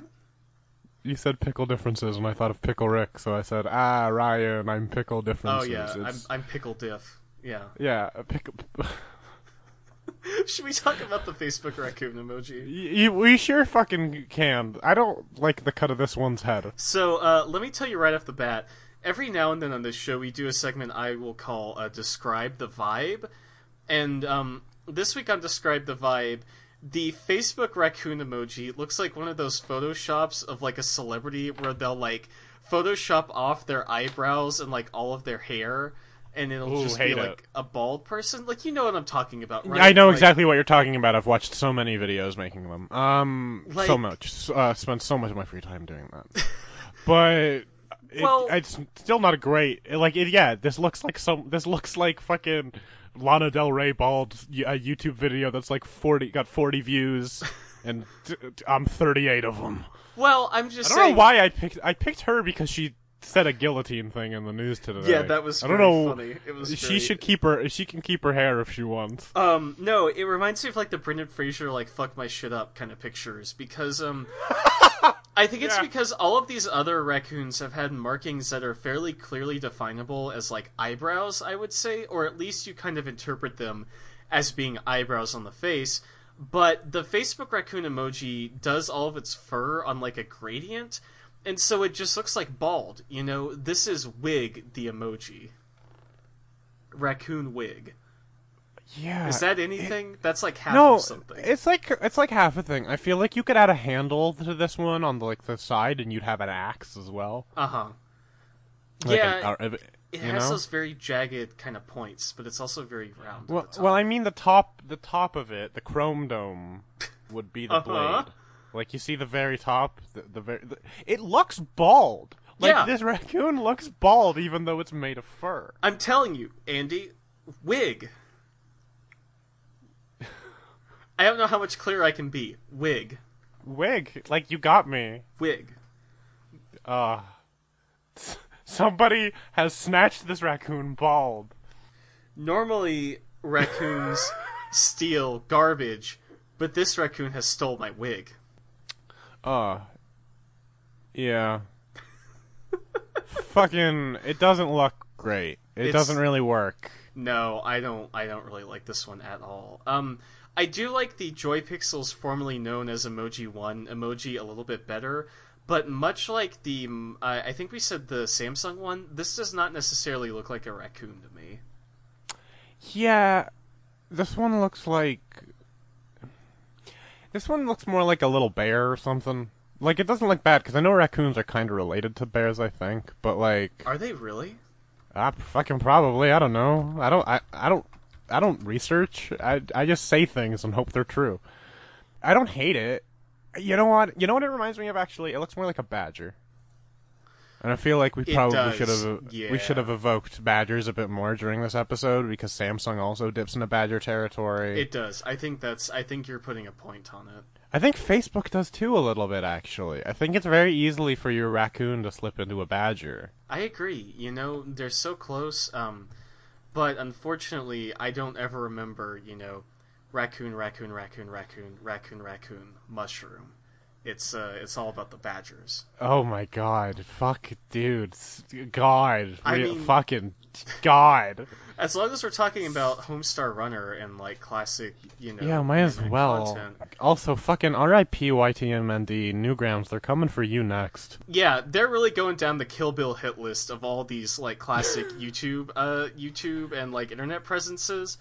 You said pickle differences, and I thought of Pickle Rick, so I said, ah, Ryan, I'm pickle differences."
Oh yeah, I'm I'm pickle diff. Yeah.
Yeah, a.
Should we talk about the Facebook raccoon emoji?
Y- y- we sure fucking can. I don't like the cut of this one's head.
So uh, let me tell you right off the bat. Every now and then on this show, we do a segment I will call uh, "Describe the Vibe," and um, this week on "Describe the Vibe," the Facebook raccoon emoji looks like one of those photoshops of like a celebrity where they'll like Photoshop off their eyebrows and like all of their hair, and it'll
Ooh,
just be
it.
like a bald person. Like you know what I'm talking about, right?
I know
Like-
exactly what you're talking about. I've watched so many videos making them. Um, so much. Uh, spent so much of my free time doing that. but it,
Well-
it's still not a great. Like, it, yeah, this looks like some. This looks like fucking Lana Del Rey bald a YouTube video that's like forty got forty views, and t- I'm 38 of them.
Well, I'm just
I don't
saying.
know why I picked. I picked her because she said a guillotine thing in the news today.
Yeah, that was
I don't know.
funny. It was
she
great.
should keep her. She can keep her hair if she wants.
Um, no, it reminds me of like the Brendan Fraser like "fuck my shit up" kind of pictures because um, I think it's
Yeah.
because all of these other raccoons have had markings that are fairly clearly definable as like eyebrows, I would say, or at least you kind of interpret them as being eyebrows on the face. But the Facebook raccoon emoji does all of its fur on like a gradient, and so it just looks like bald. You know, this is wig the emoji. Raccoon wig.
Yeah.
Is that anything? That's like half
no,
of something.
it's like it's like half a thing. I feel like you could add a handle to this one on the, like the side, and you'd have an axe as well.
Uh huh.
Like
Yeah,
an- uh,
It has
know?
those very jagged kind of points, but it's also very round.
Well,
at the top.
well, I mean the top, the top of it, the chrome dome, would be the
Uh-huh.
blade. Like you see the very top, the, the very. The, it looks bald. Like
Yeah.
this raccoon looks bald, even though it's made of fur.
I'm telling you, Andi, wig. I don't know how much clearer I can be. Wig,
Wig, like you got me.
wig.
Uh somebody has snatched this raccoon bald.
Normally, raccoons steal garbage, but this raccoon has stole my wig.
Uh. Yeah. Fucking. It doesn't look great. It
It's-
doesn't really work.
No, I don't. I don't really like this one at all. Um, I do like the JoyPixels, formerly known as EmojiOne emoji, a little bit better. But much like the, mm, I I think we said the Samsung one, this does not necessarily look like a raccoon to me.
Yeah. This one looks like. This one looks more like a little bear or something. Like, it doesn't look bad, because I know raccoons are kind of related to bears, I think. But, like.
Are they really?
Ah, fucking probably. I don't know. I don't. I. I don't. I don't research. I. I just say things and hope they're true. I don't hate it. You know what? You know what it reminds me of? Actually, it looks more like a badger. And I feel like we
It
probably
does,
should have.
yeah.
We should have evoked badgers a bit more during this episode because Samsung also dips into badger territory.
It does. I think that's. I think you're putting a point on it.
I think Facebook does too a little bit actually. I think it's very easily for your raccoon to slip into a badger.
I agree. You know, they're so close. Um, but unfortunately, I don't ever remember. You know, raccoon, raccoon, raccoon, raccoon, raccoon, raccoon, mushroom. It's uh, it's all about the badgers.
Oh my god. Fuck dude. God.
I
Re-
mean-
fucking God.
As long as we're talking about Homestar Runner and like classic, you know,
Yeah, might as well.
content.
Also, fucking RIP YTMND Newgrounds, they're coming for you next.
Yeah, they're really going down the Kill Bill hit list of all these like classic YouTube, uh, YouTube and like internet presences.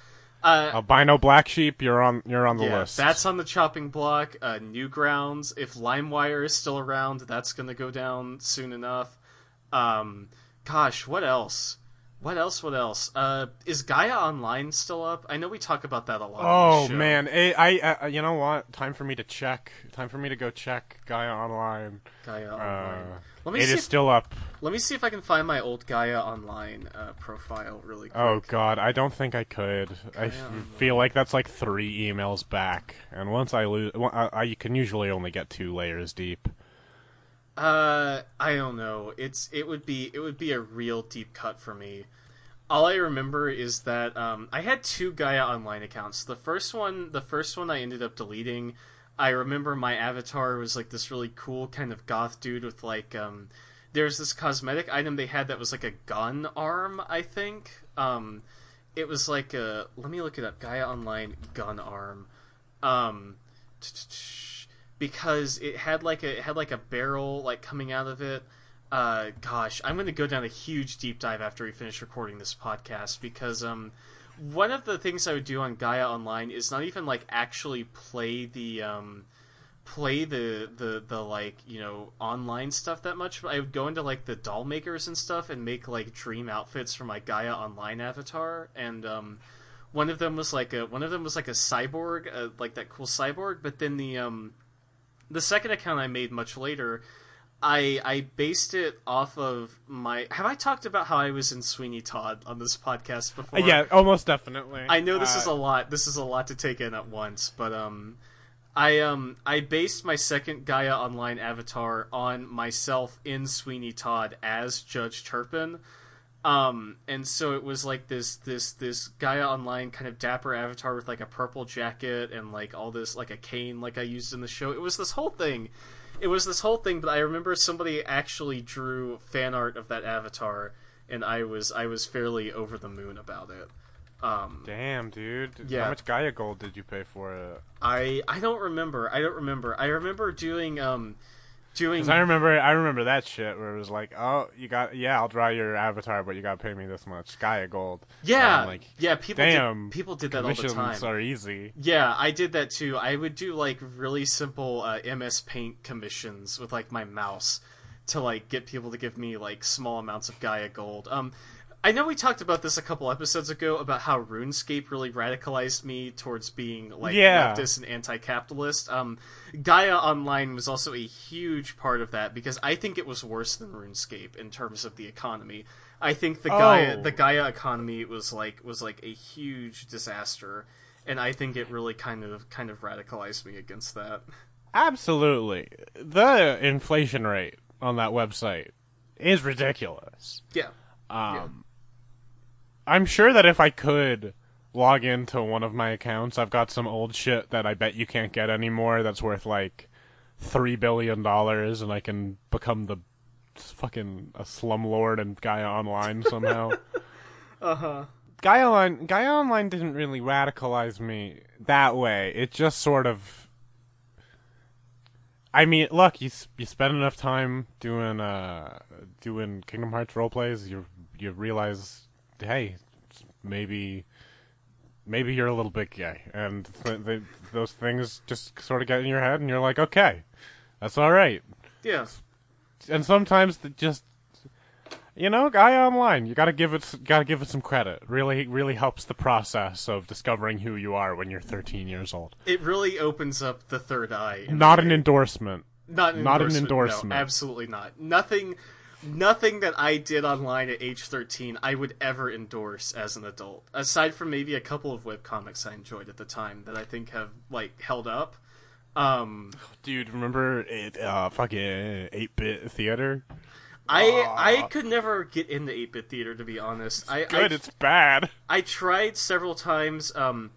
Uh,
Albino Black Sheep, you're on you're on the
yeah,
list.
that's on the chopping block. Uh, Newgrounds, if LimeWire is still around, that's gonna go down soon enough. Um, gosh, what else? What else? What else? Uh, is Gaia Online still up? I know we talk about that a lot.
Oh man, I, I, I, you know what? Time for me to check. Time for me to go check Gaia Online.
Gaia
Uh,
Online. Let me
it
see.
is
if,
still up.
let me see if I can find my old Gaia Online uh, profile really quick.
Oh god, I don't think I could. I f- feel like that's like three emails back, and once I lose, well, I, I can usually only get two layers deep.
Uh, I don't know. It's it would be it would be a real deep cut for me. All I remember is that um, I had two Gaia Online accounts. The first one, the first one, I ended up deleting. I remember my avatar was like this really cool kind of goth dude with like um, there's this cosmetic item they had that was like a gun arm. I think um, it was like a let me look it up. Gaia Online gun arm. Um, because it had like a it had like a barrel like coming out of it. Uh, gosh, I'm going to go down a huge deep dive after we finish recording this podcast because um, one of the things I would do on Gaia Online is not even like actually play the um, play the the the like you know online stuff that much. I would go into like the doll makers and stuff and make like dream outfits for my Gaia Online avatar and um, one of them was like a one of them was like a cyborg, uh, like that cool cyborg. But then the um, the second account I made much later, I I based it off of my. Have I talked about how I was in Sweeney Todd on this podcast before?
Yeah, almost definitely.
I know this
Uh,
is a lot. This is a lot to take in at once, but um, I um I based my second Gaia Online avatar on myself in Sweeney Todd as Judge Turpin. Um, and so it was like this this this Gaia Online kind of dapper avatar with like a purple jacket and like all this like a cane like I used in the show. It was this whole thing. It was this whole thing, but I remember somebody actually drew fan art of that avatar, and I was I was fairly over the moon about it. Um,
Damn, dude.
Yeah.
How much Gaia gold did you pay for it?
I I don't remember. I don't remember. I remember doing um doing
I remember, I remember that shit where it was like, oh, you got, yeah, I'll draw your avatar, but you got to pay me this much Gaia gold.
yeah
I'm like,
yeah people
damn,
did, people did that all the time.
are easy.
Yeah, I did that too. I would do like really simple uh, MS Paint commissions with like my mouse to like get people to give me like small amounts of Gaia gold. Um, I know we talked about this a couple episodes ago about how RuneScape really radicalized me towards being like
Yeah.
leftist and anti-capitalist. Um, Gaia Online was also a huge part of that because I think it was worse than RuneScape in terms of the economy. I think the Gaia
Oh.
the Gaia economy was like was like a huge disaster and I think it really kind of kind of radicalized me against that.
Absolutely. The inflation rate on that website is ridiculous.
Yeah.
Um, I'm sure that if I could log into one of my accounts, I've got some old shit that I bet you can't get anymore that's worth like three billion dollars, and I can become the fucking a slumlord and Gaia Online somehow.
Uh huh.
Gaia Online, Gaia Online didn't really radicalize me that way. It just sort of. I mean, look, you you spend enough time doing uh doing Kingdom Hearts role plays, you you realize, hey, maybe maybe you're a little bit gay, and th- th- those things just sort of get in your head, and you're like, okay, that's all right.
Yeah.
And sometimes the just you know, Gaia Online, you gotta give it gotta give it some credit. Really, really helps the process of discovering who you are when you're 13 years old.
It really opens up the third eye.
Not an endorsement.
not an
not an
endorsement.
endorsement.
No, absolutely not. Nothing nothing that I did online at age 13 I would ever endorse as an adult. Aside from maybe a couple of webcomics I enjoyed at the time that I think have like held up. Um,
Dude, remember it? Uh, fucking eight bit theater.
I I could never get into 8-bit theater to be honest. I
Good,
I,
it's bad.
I tried several times. Um,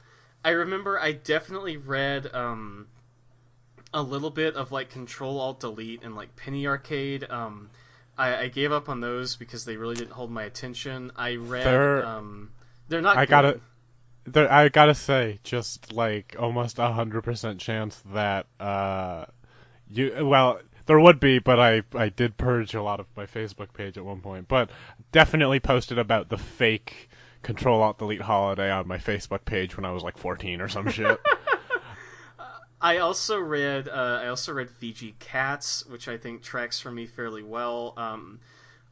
I remember I definitely read um, a little bit of like Control Alt Delete and like Penny Arcade. Um, I, I gave up on those because they really didn't hold my attention. I read.
They're-
um, they're not.
I
good.
gotta, I gotta say, just like almost a hundred percent chance that uh, you well, there would be, but I I did purge a lot of my Facebook page at one point, but definitely posted about the fake Control Alt Delete holiday on my Facebook page when I was like fourteen or some shit.
I also read. Uh, I also read Fiji Cats, which I think tracks for me fairly well. Um,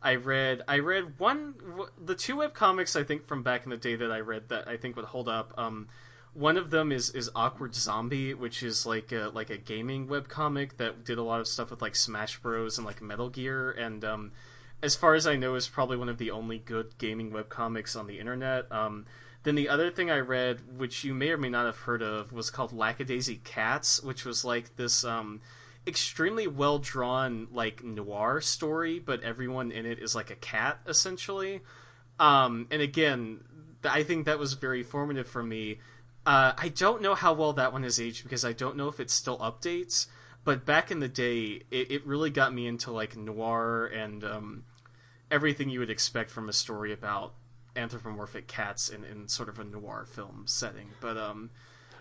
I read. I read one. The two web comics I think from back in the day that I read that I think would hold up. Um, one of them is is Awkward Zombie, which is like a, like a gaming web comic that did a lot of stuff with like Smash Bros and like Metal Gear, and um, as far as I know, is probably one of the only good gaming web comics on the internet. Um, then the other thing I read, which you may or may not have heard of, was called Lackadaisy Cats, which was like this um, extremely well drawn like noir story, but everyone in it is like a cat essentially. Um, and again, I think that was very formative for me. Uh, I don't know how well that one has aged because I don't know if it still updates. But back in the day, it, it really got me into like noir and um, everything you would expect from a story about anthropomorphic cats in, in sort of a noir film setting. But um,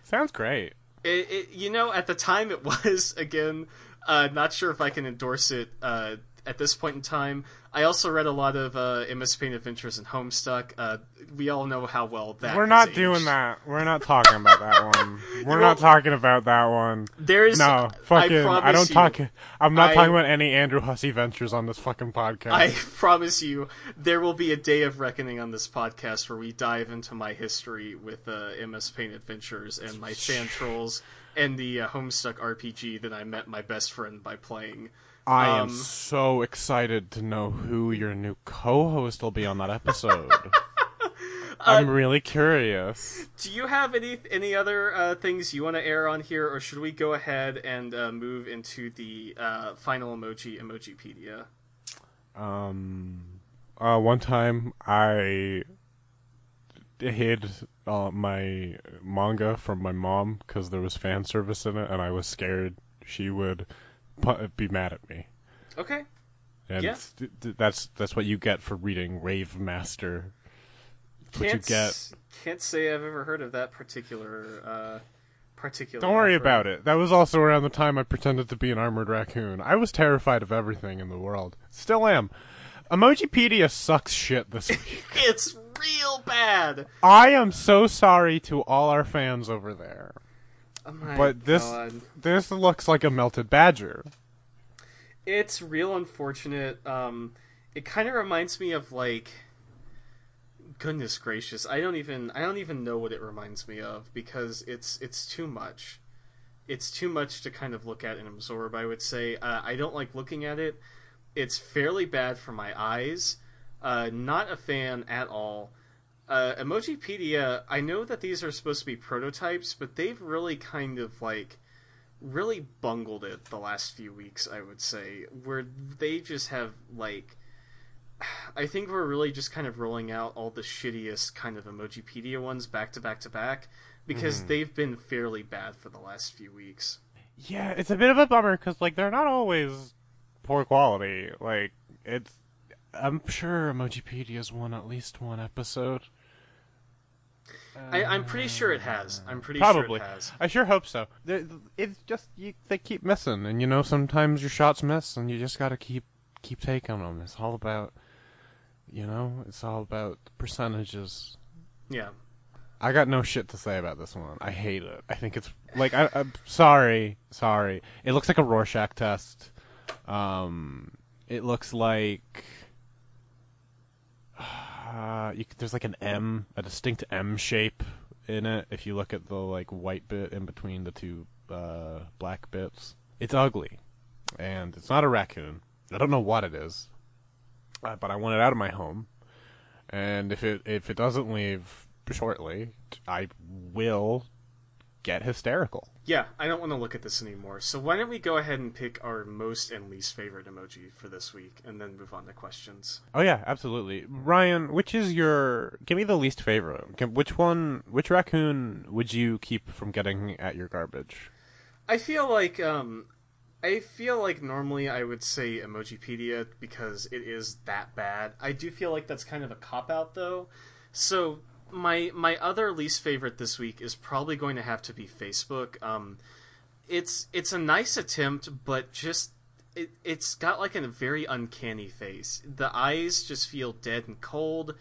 Sounds great.
it, it, you know, at the time it was again. Uh, not sure if I can endorse it uh, at this point in time. I also read a lot of uh, MS Paint Adventures and Homestuck. Uh, we all know how well that.
We're not
aged.
doing that. We're not talking about that one. We're not talking about that one.
There's
No, fucking. I,
promise
don't
you-
talk. I'm not
I-
talking about any Andrew Hussie ventures on this fucking podcast.
I promise you, there will be a day of reckoning on this podcast where we dive into my history with uh, MS Paint Adventures and my fan trolls and the uh, Homestuck RPG that I met my best friend by playing.
I am
um,
so excited to know who your new co-host will be on that episode. I'm really curious.
Do you have any any other uh, things you want to air on here, or should we go ahead and uh, move into the uh, final emoji Emojipedia?
Um, uh, one time I hid uh, my manga from my mom because there was fan service in it, and I was scared she would be mad at me.
Okay.
And
Yeah.
th- th- that's that's what you get for reading Rave Master. What you
Can't
get.
can't say I've ever heard of that particular uh, particular.
Don't worry
offer.
about it. That was also around the time I pretended to be an armored raccoon. I was terrified of everything in the world. Still am. Emojipedia sucks shit this week.
It's real bad.
I am so sorry to all our fans over there.
Oh
But this
God.
this looks like a melted badger.
It's real unfortunate. Um, it kind of reminds me of like, goodness gracious, I don't even I don't even know what it reminds me of because it's it's too much. It's too much to kind of look at and absorb. I would say uh, I don't like looking at it. It's fairly bad for my eyes. Uh, not a fan at all. Uh, Emojipedia, I know that these are supposed to be prototypes, but they've really kind of like really bungled it the last few weeks, I would say, where they just have like I think we're really just kind of rolling out all the shittiest kind of Emojipedia ones back to back to back because they've been fairly bad for the last few weeks.
Yeah, it's a bit of a bummer because like they're not always poor quality. Like it's, I'm sure Emojipedia's won at least one episode.
I, I'm pretty sure it has. I'm pretty
Probably.
sure it has.
I sure hope so. It's just you, they keep missing, and you know sometimes your shots miss, and you just gotta keep keep taking them. It's all about, you know, it's all about percentages.
Yeah.
I got no shit to say about this one. I hate it. I think it's like I, I'm sorry, sorry. It looks like a Rorschach test. Um, it looks like uh, you, there's like an M, a distinct M shape in it. If you look at the like white bit in between the two uh, black bits, it's ugly, and it's not a raccoon. I don't know what it is, uh, but I want it out of my home. And if it if it doesn't leave shortly, I will get hysterical.
Yeah, I don't want to look at this anymore. So why don't we go ahead and pick our most and least favorite emoji for this week, and then move on to questions.
Oh yeah, absolutely. Ryan, which is your? Give me the least favorite. Which one? Which raccoon would you keep from getting at your garbage?
I feel like um, I feel like normally I would say Emojipedia because it is that bad. I do feel like that's kind of a cop out though. So my my other least favorite this week is probably going to have to be Facebook. Um, it's it's a nice attempt, but just it, it's got like a very uncanny face. The eyes just feel dead and cold.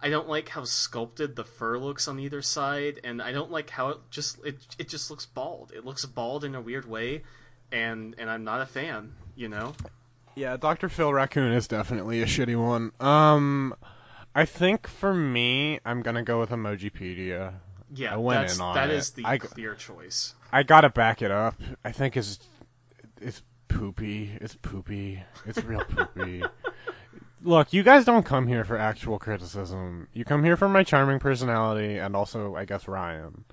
I don't like how sculpted the fur looks on either side, and I don't like how it just it it just looks bald. It looks bald in a weird way, and and I'm not a fan. You know.
Yeah, Dr. Phil Raccoon is definitely a shitty one. Um, I think for me, I'm gonna go with Emojipedia.
Yeah,
I went
that's
in on
that
it.
is the
I-
clear choice.
I gotta back it up. I think it's it's poopy. It's poopy. It's real poopy. Look, you guys don't come here for actual criticism. You come here for my charming personality and also, I guess, Ryan.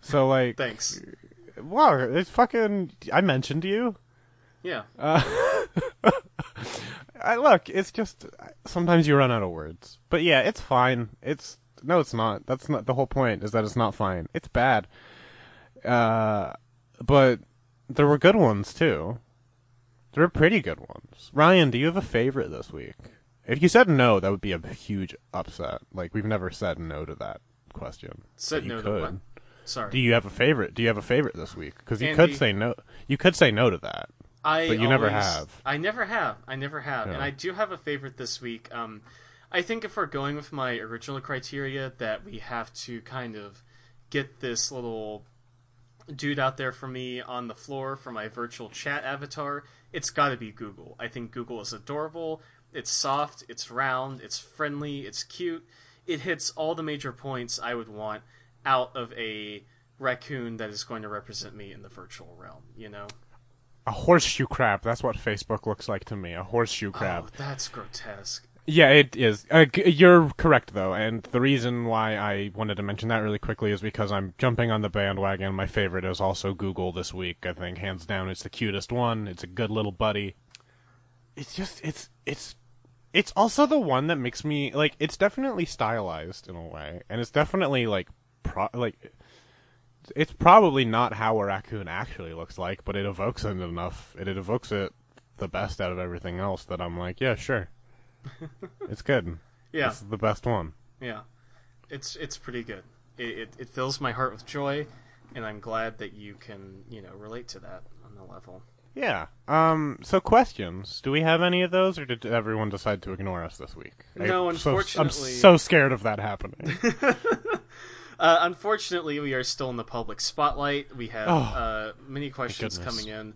So like,
Thanks.
wow, it's fucking. I mentioned you.
Yeah.
Uh, I look, it's just sometimes you run out of words. But yeah, it's fine. It's no, it's not. That's not the whole point. Is that it's not fine. It's bad. Uh, but there were good ones too. There were pretty good ones. Ryan, do you have a favorite this week? If you said no, that would be a huge upset. Like we've never said no to that question.
Said no to
could.
what? Sorry.
Do you have a favorite? Do you have a favorite this week? Because you
Andi.
could say no. You could say no to that.
I
But you never have.
I never have. I never have. And I do have a favorite this week. Um, I think if we're going with my original criteria, that we have to kind of get this little dude out there for me on the floor for my virtual chat avatar, it's got to be Google. I think Google is adorable. It's soft. It's round. It's friendly. It's cute. It hits all the major points I would want out of a raccoon that is going to represent me in the virtual realm. You know.
A horseshoe crab. That's what Facebook looks like to me. A horseshoe crab.
Oh, that's grotesque.
Yeah, it is. Uh, you're correct, though, and the reason why I wanted to mention that really quickly is because I'm jumping on the bandwagon. My favorite is also Google this week. I think hands down, it's the cutest one. It's a good little buddy. It's just, it's, it's, it's also the one that makes me like. It's definitely stylized in a way, and it's definitely like, pro- like. It's probably not how a raccoon actually looks like, but it evokes it enough. It, it evokes it the best out of everything else that I'm like, yeah, sure. it's good.
Yeah,
It's the best one.
yeah. It's it's pretty good. It, it it fills my heart with joy, and I'm glad that you can you know relate to that on the level.
Yeah. Um. So questions. Do we have any of those, or did everyone decide to ignore us this week?
No,
so-
unfortunately-
I'm so scared of that happening.
Uh, unfortunately, we are still in the public spotlight. We have
Oh,
uh, many questions coming in.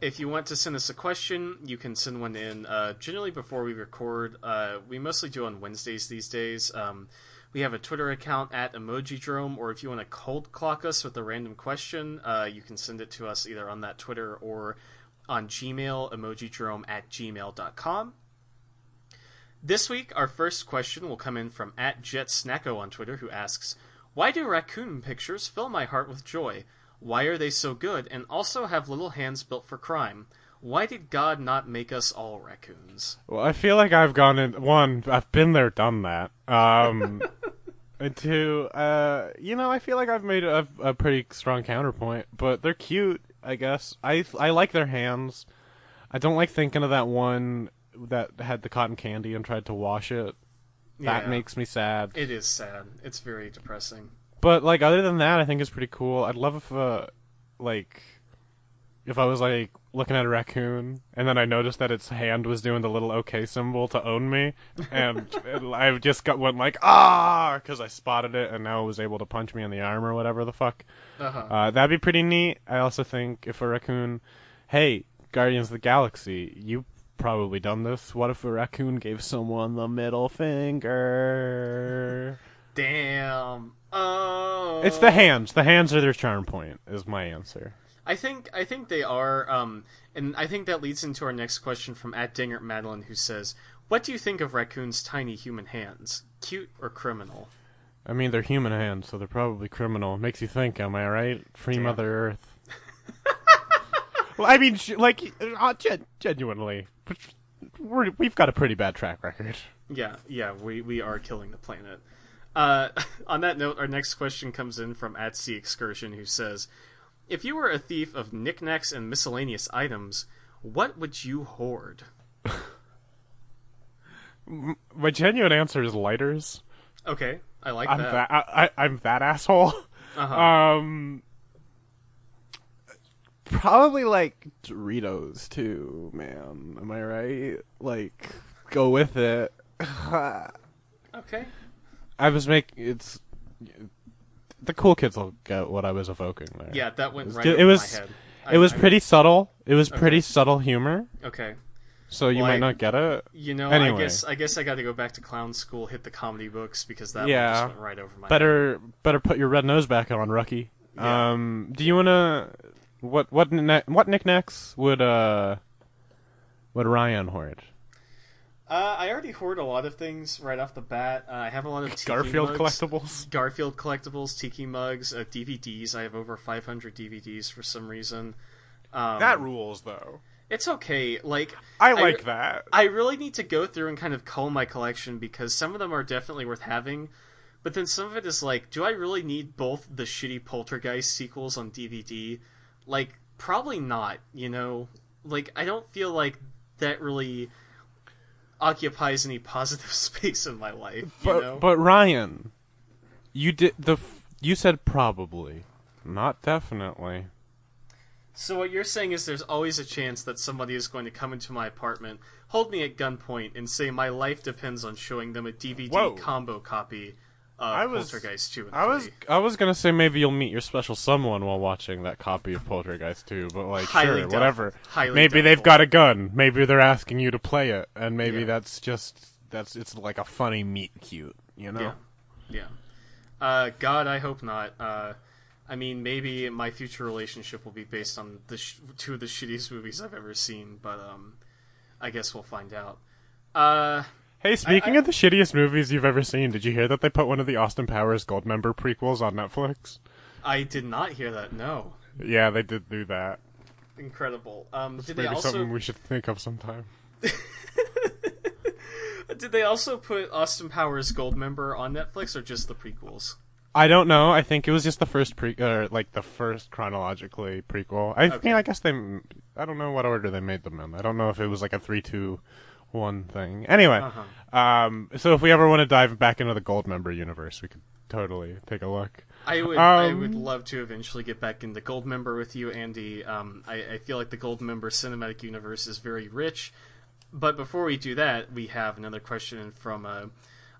If you want to send us a question, you can send one in uh, generally before we record. Uh, we mostly do on Wednesdays these days. Um, we have a Twitter account at Emojidrome, or if you want to cold clock us with a random question, uh, you can send it to us either on that Twitter or on Gmail, emojidrome at gmail.com. This week, our first question will come in from at JetSnacko on Twitter, who asks, Why do raccoon pictures fill my heart with joy? Why are they so good and also have little hands built for crime? Why did God not make us all raccoons?
well, I feel like I've gone in. One, I've been there, done that. Um. and two, uh, you know, I feel like I've made a, a pretty strong counterpoint, but they're cute. I guess I I like their hands. I don't like thinking of that one that had the cotton candy and tried to wash it. That
Yeah.
makes me sad.
It is sad. It's very depressing.
But like other than that, I think it's pretty cool. I'd love if uh like if I was like looking at a raccoon and then I noticed that its hand was doing the little OK symbol to own me, and I just got went like ah because I spotted it and now it was able to punch me in the arm or whatever the fuck.
Uh-huh.
Uh, that'd be pretty neat. I also think if a raccoon, hey Guardians of the Galaxy, you probably done this. What if a raccoon gave someone the middle finger?
Damn. Oh.
It's the hands. The hands are their charm point. Is my answer.
I think I think they are, um, and I think that leads into our next question from at Dingert Madeline, who says, "What do you think of raccoons' tiny human hands? Cute or criminal?"
I mean, they're human hands, so they're probably criminal. Makes you think, am I right? Free
Damn.
Mother Earth. Well, I mean, like, uh, gen- genuinely, we're, we've got a pretty bad track record.
Yeah, yeah, we, we are killing the planet. Uh, on that note, our next question comes in from at Sea Excursion, who says, "If you were a thief of knickknacks and miscellaneous items, what would you hoard?"
My genuine answer is lighters.
Okay, I like
I'm
that.
that. I, I'm that asshole.
Uh-huh.
Um, probably like Doritos too, man. Am I right? Like, go with it.
okay,
I was making it's the cool kids will get what I was evoking there.
yeah, that went
was
right
it was-
my head.
it was
I- I-
pretty subtle. It was pretty subtle humor,
Okay,
so you
Well,
might
I-
not get it.
you know, I
Anyway.
guess I guess I got to go back to clown school, hit the comedy books because that one
Yeah.
just went right over my head.
Better, better put your red nose back on, rookie.
Yeah.
Um, do you wanna what what what knickknacks would uh would Ryan hoard?
Uh, I already hoard a lot of things right off the bat. Uh, I have a lot of tiki
Garfield
mugs.
collectibles.
Garfield collectibles, tiki mugs, uh, DVDs. I have over 500 DVDs for some reason. Um,
That rules, though.
it's okay. Like
I like that.
I really need to go through and kind of cull my collection because some of them are definitely worth having, but then some of it is like, do I really need both the shitty Poltergeist sequels on DVD? Like, probably not. You know, like I don't feel like that really occupies any positive space in my life. You
but
know?
but Ryan, you did the you said probably, not definitely.
So what you're saying is there's always a chance that somebody is going to come into my apartment, hold me at gunpoint, and say my life depends on showing them a DVD
Whoa.
combo copy of
I was-
Poltergeist 2 and
I was I was gonna say maybe you'll meet your special someone while watching that copy of Poltergeist 2, but like
Highly
sure,
doubtful.
whatever.
Highly
maybe they've got a gun. Maybe they're asking you to play it, and maybe
Yeah.
that's just that's it's like a funny meet cute, you know?
Yeah, yeah. Uh, God, I hope not. Uh, I mean, maybe my future relationship will be based on the sh- two of the shittiest movies I've ever seen, but um, I guess we'll find out. Uh,
Hey, speaking
I-
of the shittiest movies you've ever seen, did you hear that they put one of the Austin Powers Goldmember prequels on Netflix?
I did not hear that. No,
Yeah, they did do that.
incredible. Um, did they also
something we should think of sometime.
did they also put Austin Powers Goldmember on Netflix or just the prequels?
I don't know. I think it was just the first pre, uh, like the first chronologically prequel. I
Okay.
mean, I guess they. I don't know what order they made them in. I don't know if it was like a three, two, one thing. Anyway,
Uh-huh.
um, so if we ever want to dive back into the Goldmember universe, we could totally take a look.
I would, I
Um,
would love to eventually get back into Goldmember with you, Andi. Um, I, I feel like the Goldmember cinematic universe is very rich. But before we do that, we have another question from. Uh,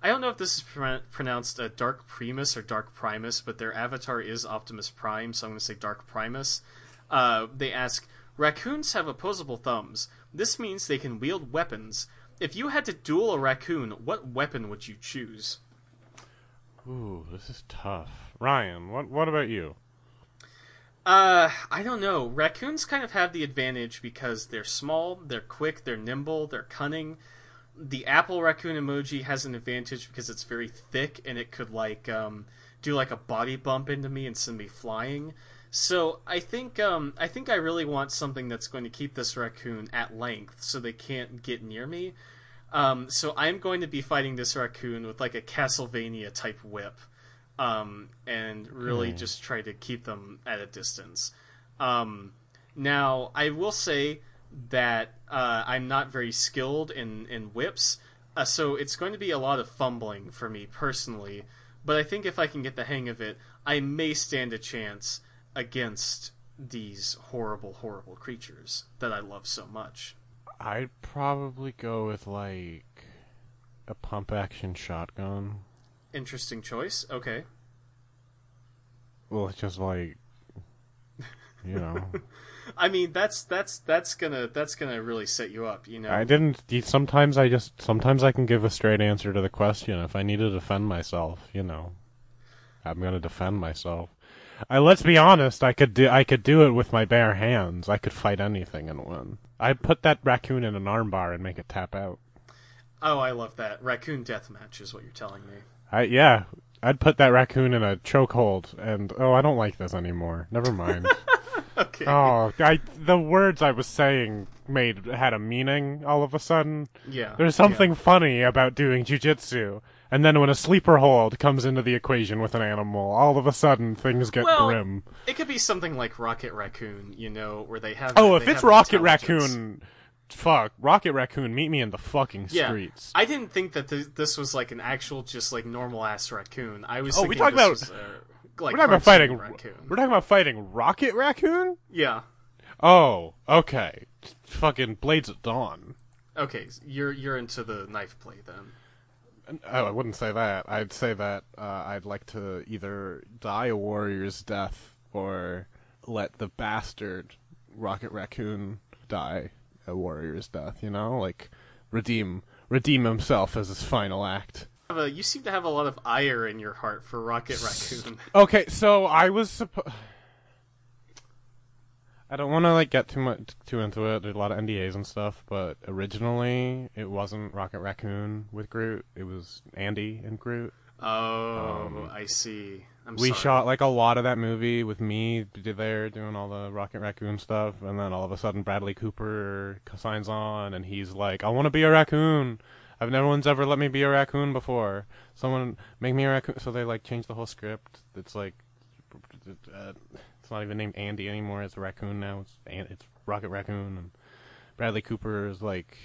I don't know if this is pron- pronounced uh, Dark Primus or Dark Primus, but their avatar is Optimus Prime, so I'm going to say Dark Primus. Uh, they ask Raccoons have opposable thumbs. This means they can wield weapons. If you had to duel a raccoon, what weapon would you choose?
Ooh, this is tough. Ryan, what what about you?
Uh, I don't know. Raccoons kind of have the advantage because they're small, they're quick, they're nimble, they're cunning. The apple raccoon emoji has an advantage because it's very thick and it could like um do like a body bump into me and send me flying. So I think um I think I really want something that's going to keep this raccoon at length so they can't get near me. Um, so I'm going to be fighting this raccoon with like a Castlevania type whip um, and really
Hmm.
just try to keep them at a distance. Um, now, I will say that uh, I'm not very skilled in, in whips, uh, so it's going to be a lot of fumbling for me personally. But I think if I can get the hang of it, I may stand a chance against these horrible, horrible creatures that I love so much.
I'd probably go with like a pump action shotgun.
Interesting choice. Okay.
Well, it's just like you know.
I mean, that's that's that's gonna that's gonna really set you up. You know.
I didn't. Sometimes I just. Sometimes I can give a straight answer to the question. If I need to defend myself, you know, I'm gonna defend myself. I let's be honest. I could do. I could do it with my bare hands. I could fight anything and win. I'd put that raccoon in an armbar and make it tap out.
Oh, I love that. Raccoon deathmatch is what you're telling me.
I yeah. I'd put that raccoon in a chokehold, and oh, I don't like this anymore. Never mind.
Okay.
oh, I, the words I was saying made had a meaning all of a sudden.
yeah.
There's something funny about doing jujitsu, and then when a sleeper hold comes into the equation with an animal, all of a sudden things get
Well,
grim.
It could be something like Rocket Raccoon, you know, where they have.
Oh,
they
if it's Rocket. Raccoon, fuck, Rocket Raccoon, meet me in the fucking streets. Yeah.
I didn't think that th- this was like an actual, just like normal ass raccoon. I was.
Oh, we
thinking
talk
this
about-
was, uh, like
We're talking about fighting.
raccoon.
We're talking about fighting Rocket Raccoon.
Yeah.
Oh, okay. Fucking Blades at Dawn.
Okay, you're you're into the knife play then.
Oh, I wouldn't say that. I'd say that uh, I'd like to either die a warrior's death or let the bastard Rocket Raccoon die a warrior's death. You know, like redeem redeem himself as his final act.
You seem to have a lot of ire in your heart for Rocket Raccoon.
Okay, so I was supposed. I don't want to like get too much too into it. There's a lot of NDAs and stuff, but originally it wasn't Rocket Raccoon with Groot. It was Andi and Groot.
Oh, I see. I'm
Um, we
sorry.
shot like a lot of that movie with me there doing all the Rocket Raccoon stuff, and then all of a sudden Bradley Cooper signs on, and he's like, "I want to be a raccoon. I've no one's ever let me be a raccoon before. Someone make me a raccoon." So they like change the whole script. It's like, uh, it's not even named Andi anymore. It's a raccoon now. It's it's Rocket Raccoon, and Bradley Cooper is like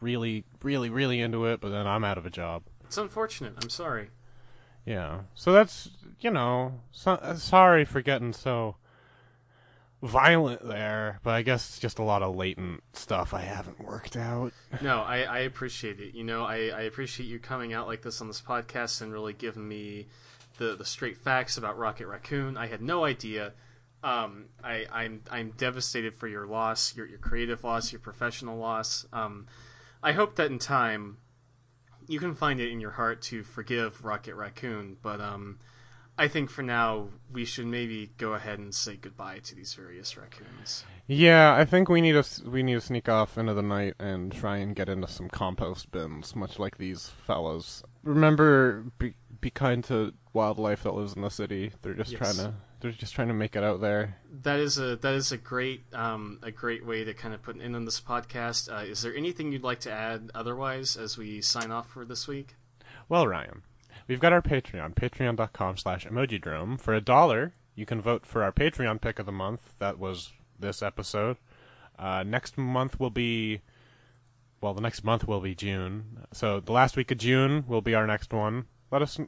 really, really, really into it. But then I'm out of a job.
It's unfortunate. I'm sorry.
Yeah. So that's you know, so, uh, sorry for getting so violent there, but I guess it's just a lot of latent stuff I haven't worked out.
No, I, I appreciate it. You know, I, I appreciate you coming out like this on this podcast and really giving me the, the straight facts about Rocket Raccoon. I had no idea. Um, I, I'm I'm devastated for your loss, your your creative loss, your professional loss. Um, I hope that in time you can find it in your heart to forgive Rocket Raccoon, but um, I think for now we should maybe go ahead and say goodbye to these various raccoons.
Yeah, I think we need to we need to sneak off into the night and try and get into some compost bins, much like these fellas. Remember, be be kind to wildlife that lives in the city. They're just
Yes.
trying to they're just trying to make it out there.
That is a that is a great um, a great way to kind of put an end on this podcast. Uh, is there anything you'd like to add otherwise as we sign off for this week?
Well, Ryan, we've got our Patreon, patreon.com slash emojidrome. For a dollar, you can vote for our Patreon pick of the month. That was this episode. Uh, next month will be, well, the next month will be June. So the last week of June will be our next one. Let us,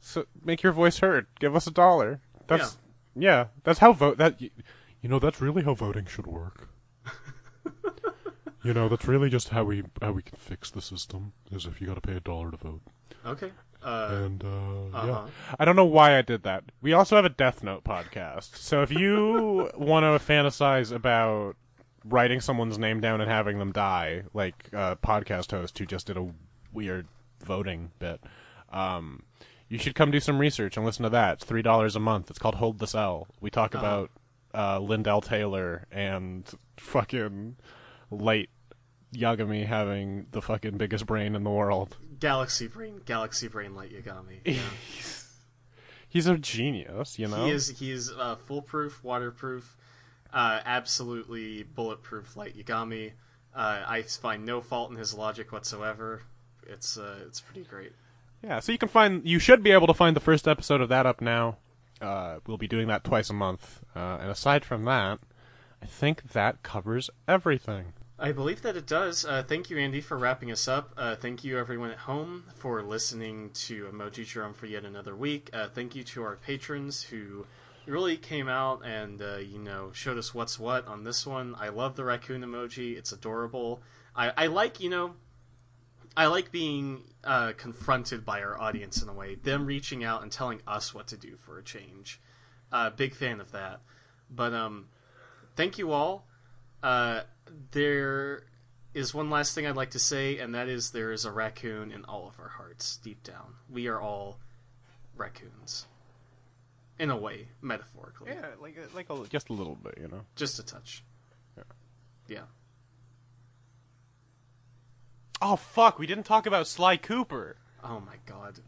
so make your voice heard. Give us a dollar. That's, yeah, that's how vote, that, you know, that's really how voting should work.
You know, that's really just how we how we can fix the system. Is if you got to pay a dollar to vote.
Okay. Uh,
And uh,
uh-huh.
yeah,
I don't know why I did that. We also have a Death Note podcast. So if you want to fantasize about writing someone's name down and having them die, like a podcast host who just did a weird voting bit, um, you should come do some research and listen to that. It's three dollars a month. It's called Hold the Cell. We talk
Uh-huh.
about uh, Lind L. Tailor and fucking Light Yagami having the fucking biggest brain in the world.
Galaxy Brain, Galaxy Brain Light Yagami. Yeah.
He's a genius, you know.
He is he is uh, foolproof, waterproof, uh, absolutely bulletproof Light Yagami. Uh, I find no fault in his logic whatsoever. It's uh, it's pretty great.
Yeah, so you can find, you should be able to find the first episode of that up now. Uh, we'll be doing that twice a month. Uh, and aside from that, I think that covers everything.
I believe that it does. Uh, thank you, Andi, for wrapping us up. Uh, thank you, everyone at home, for listening to Emojidrome for yet another week. Uh, thank you to our patrons who really came out and uh, you know showed us what's what on this one. I love the raccoon emoji; it's adorable. I, I like you know, I like being uh, confronted by our audience in a way. Them reaching out and telling us what to do for a change. Uh, big fan of that. But um, thank you all. Uh, there is one last thing I'd like to say, and that is there is a raccoon in all of our hearts, deep down. We are all raccoons. In a way, metaphorically.
Yeah, like like a, just a little bit, you know.
Just a touch. Yeah.
Oh fuck, we didn't talk about Sly Cooper.
Oh my god.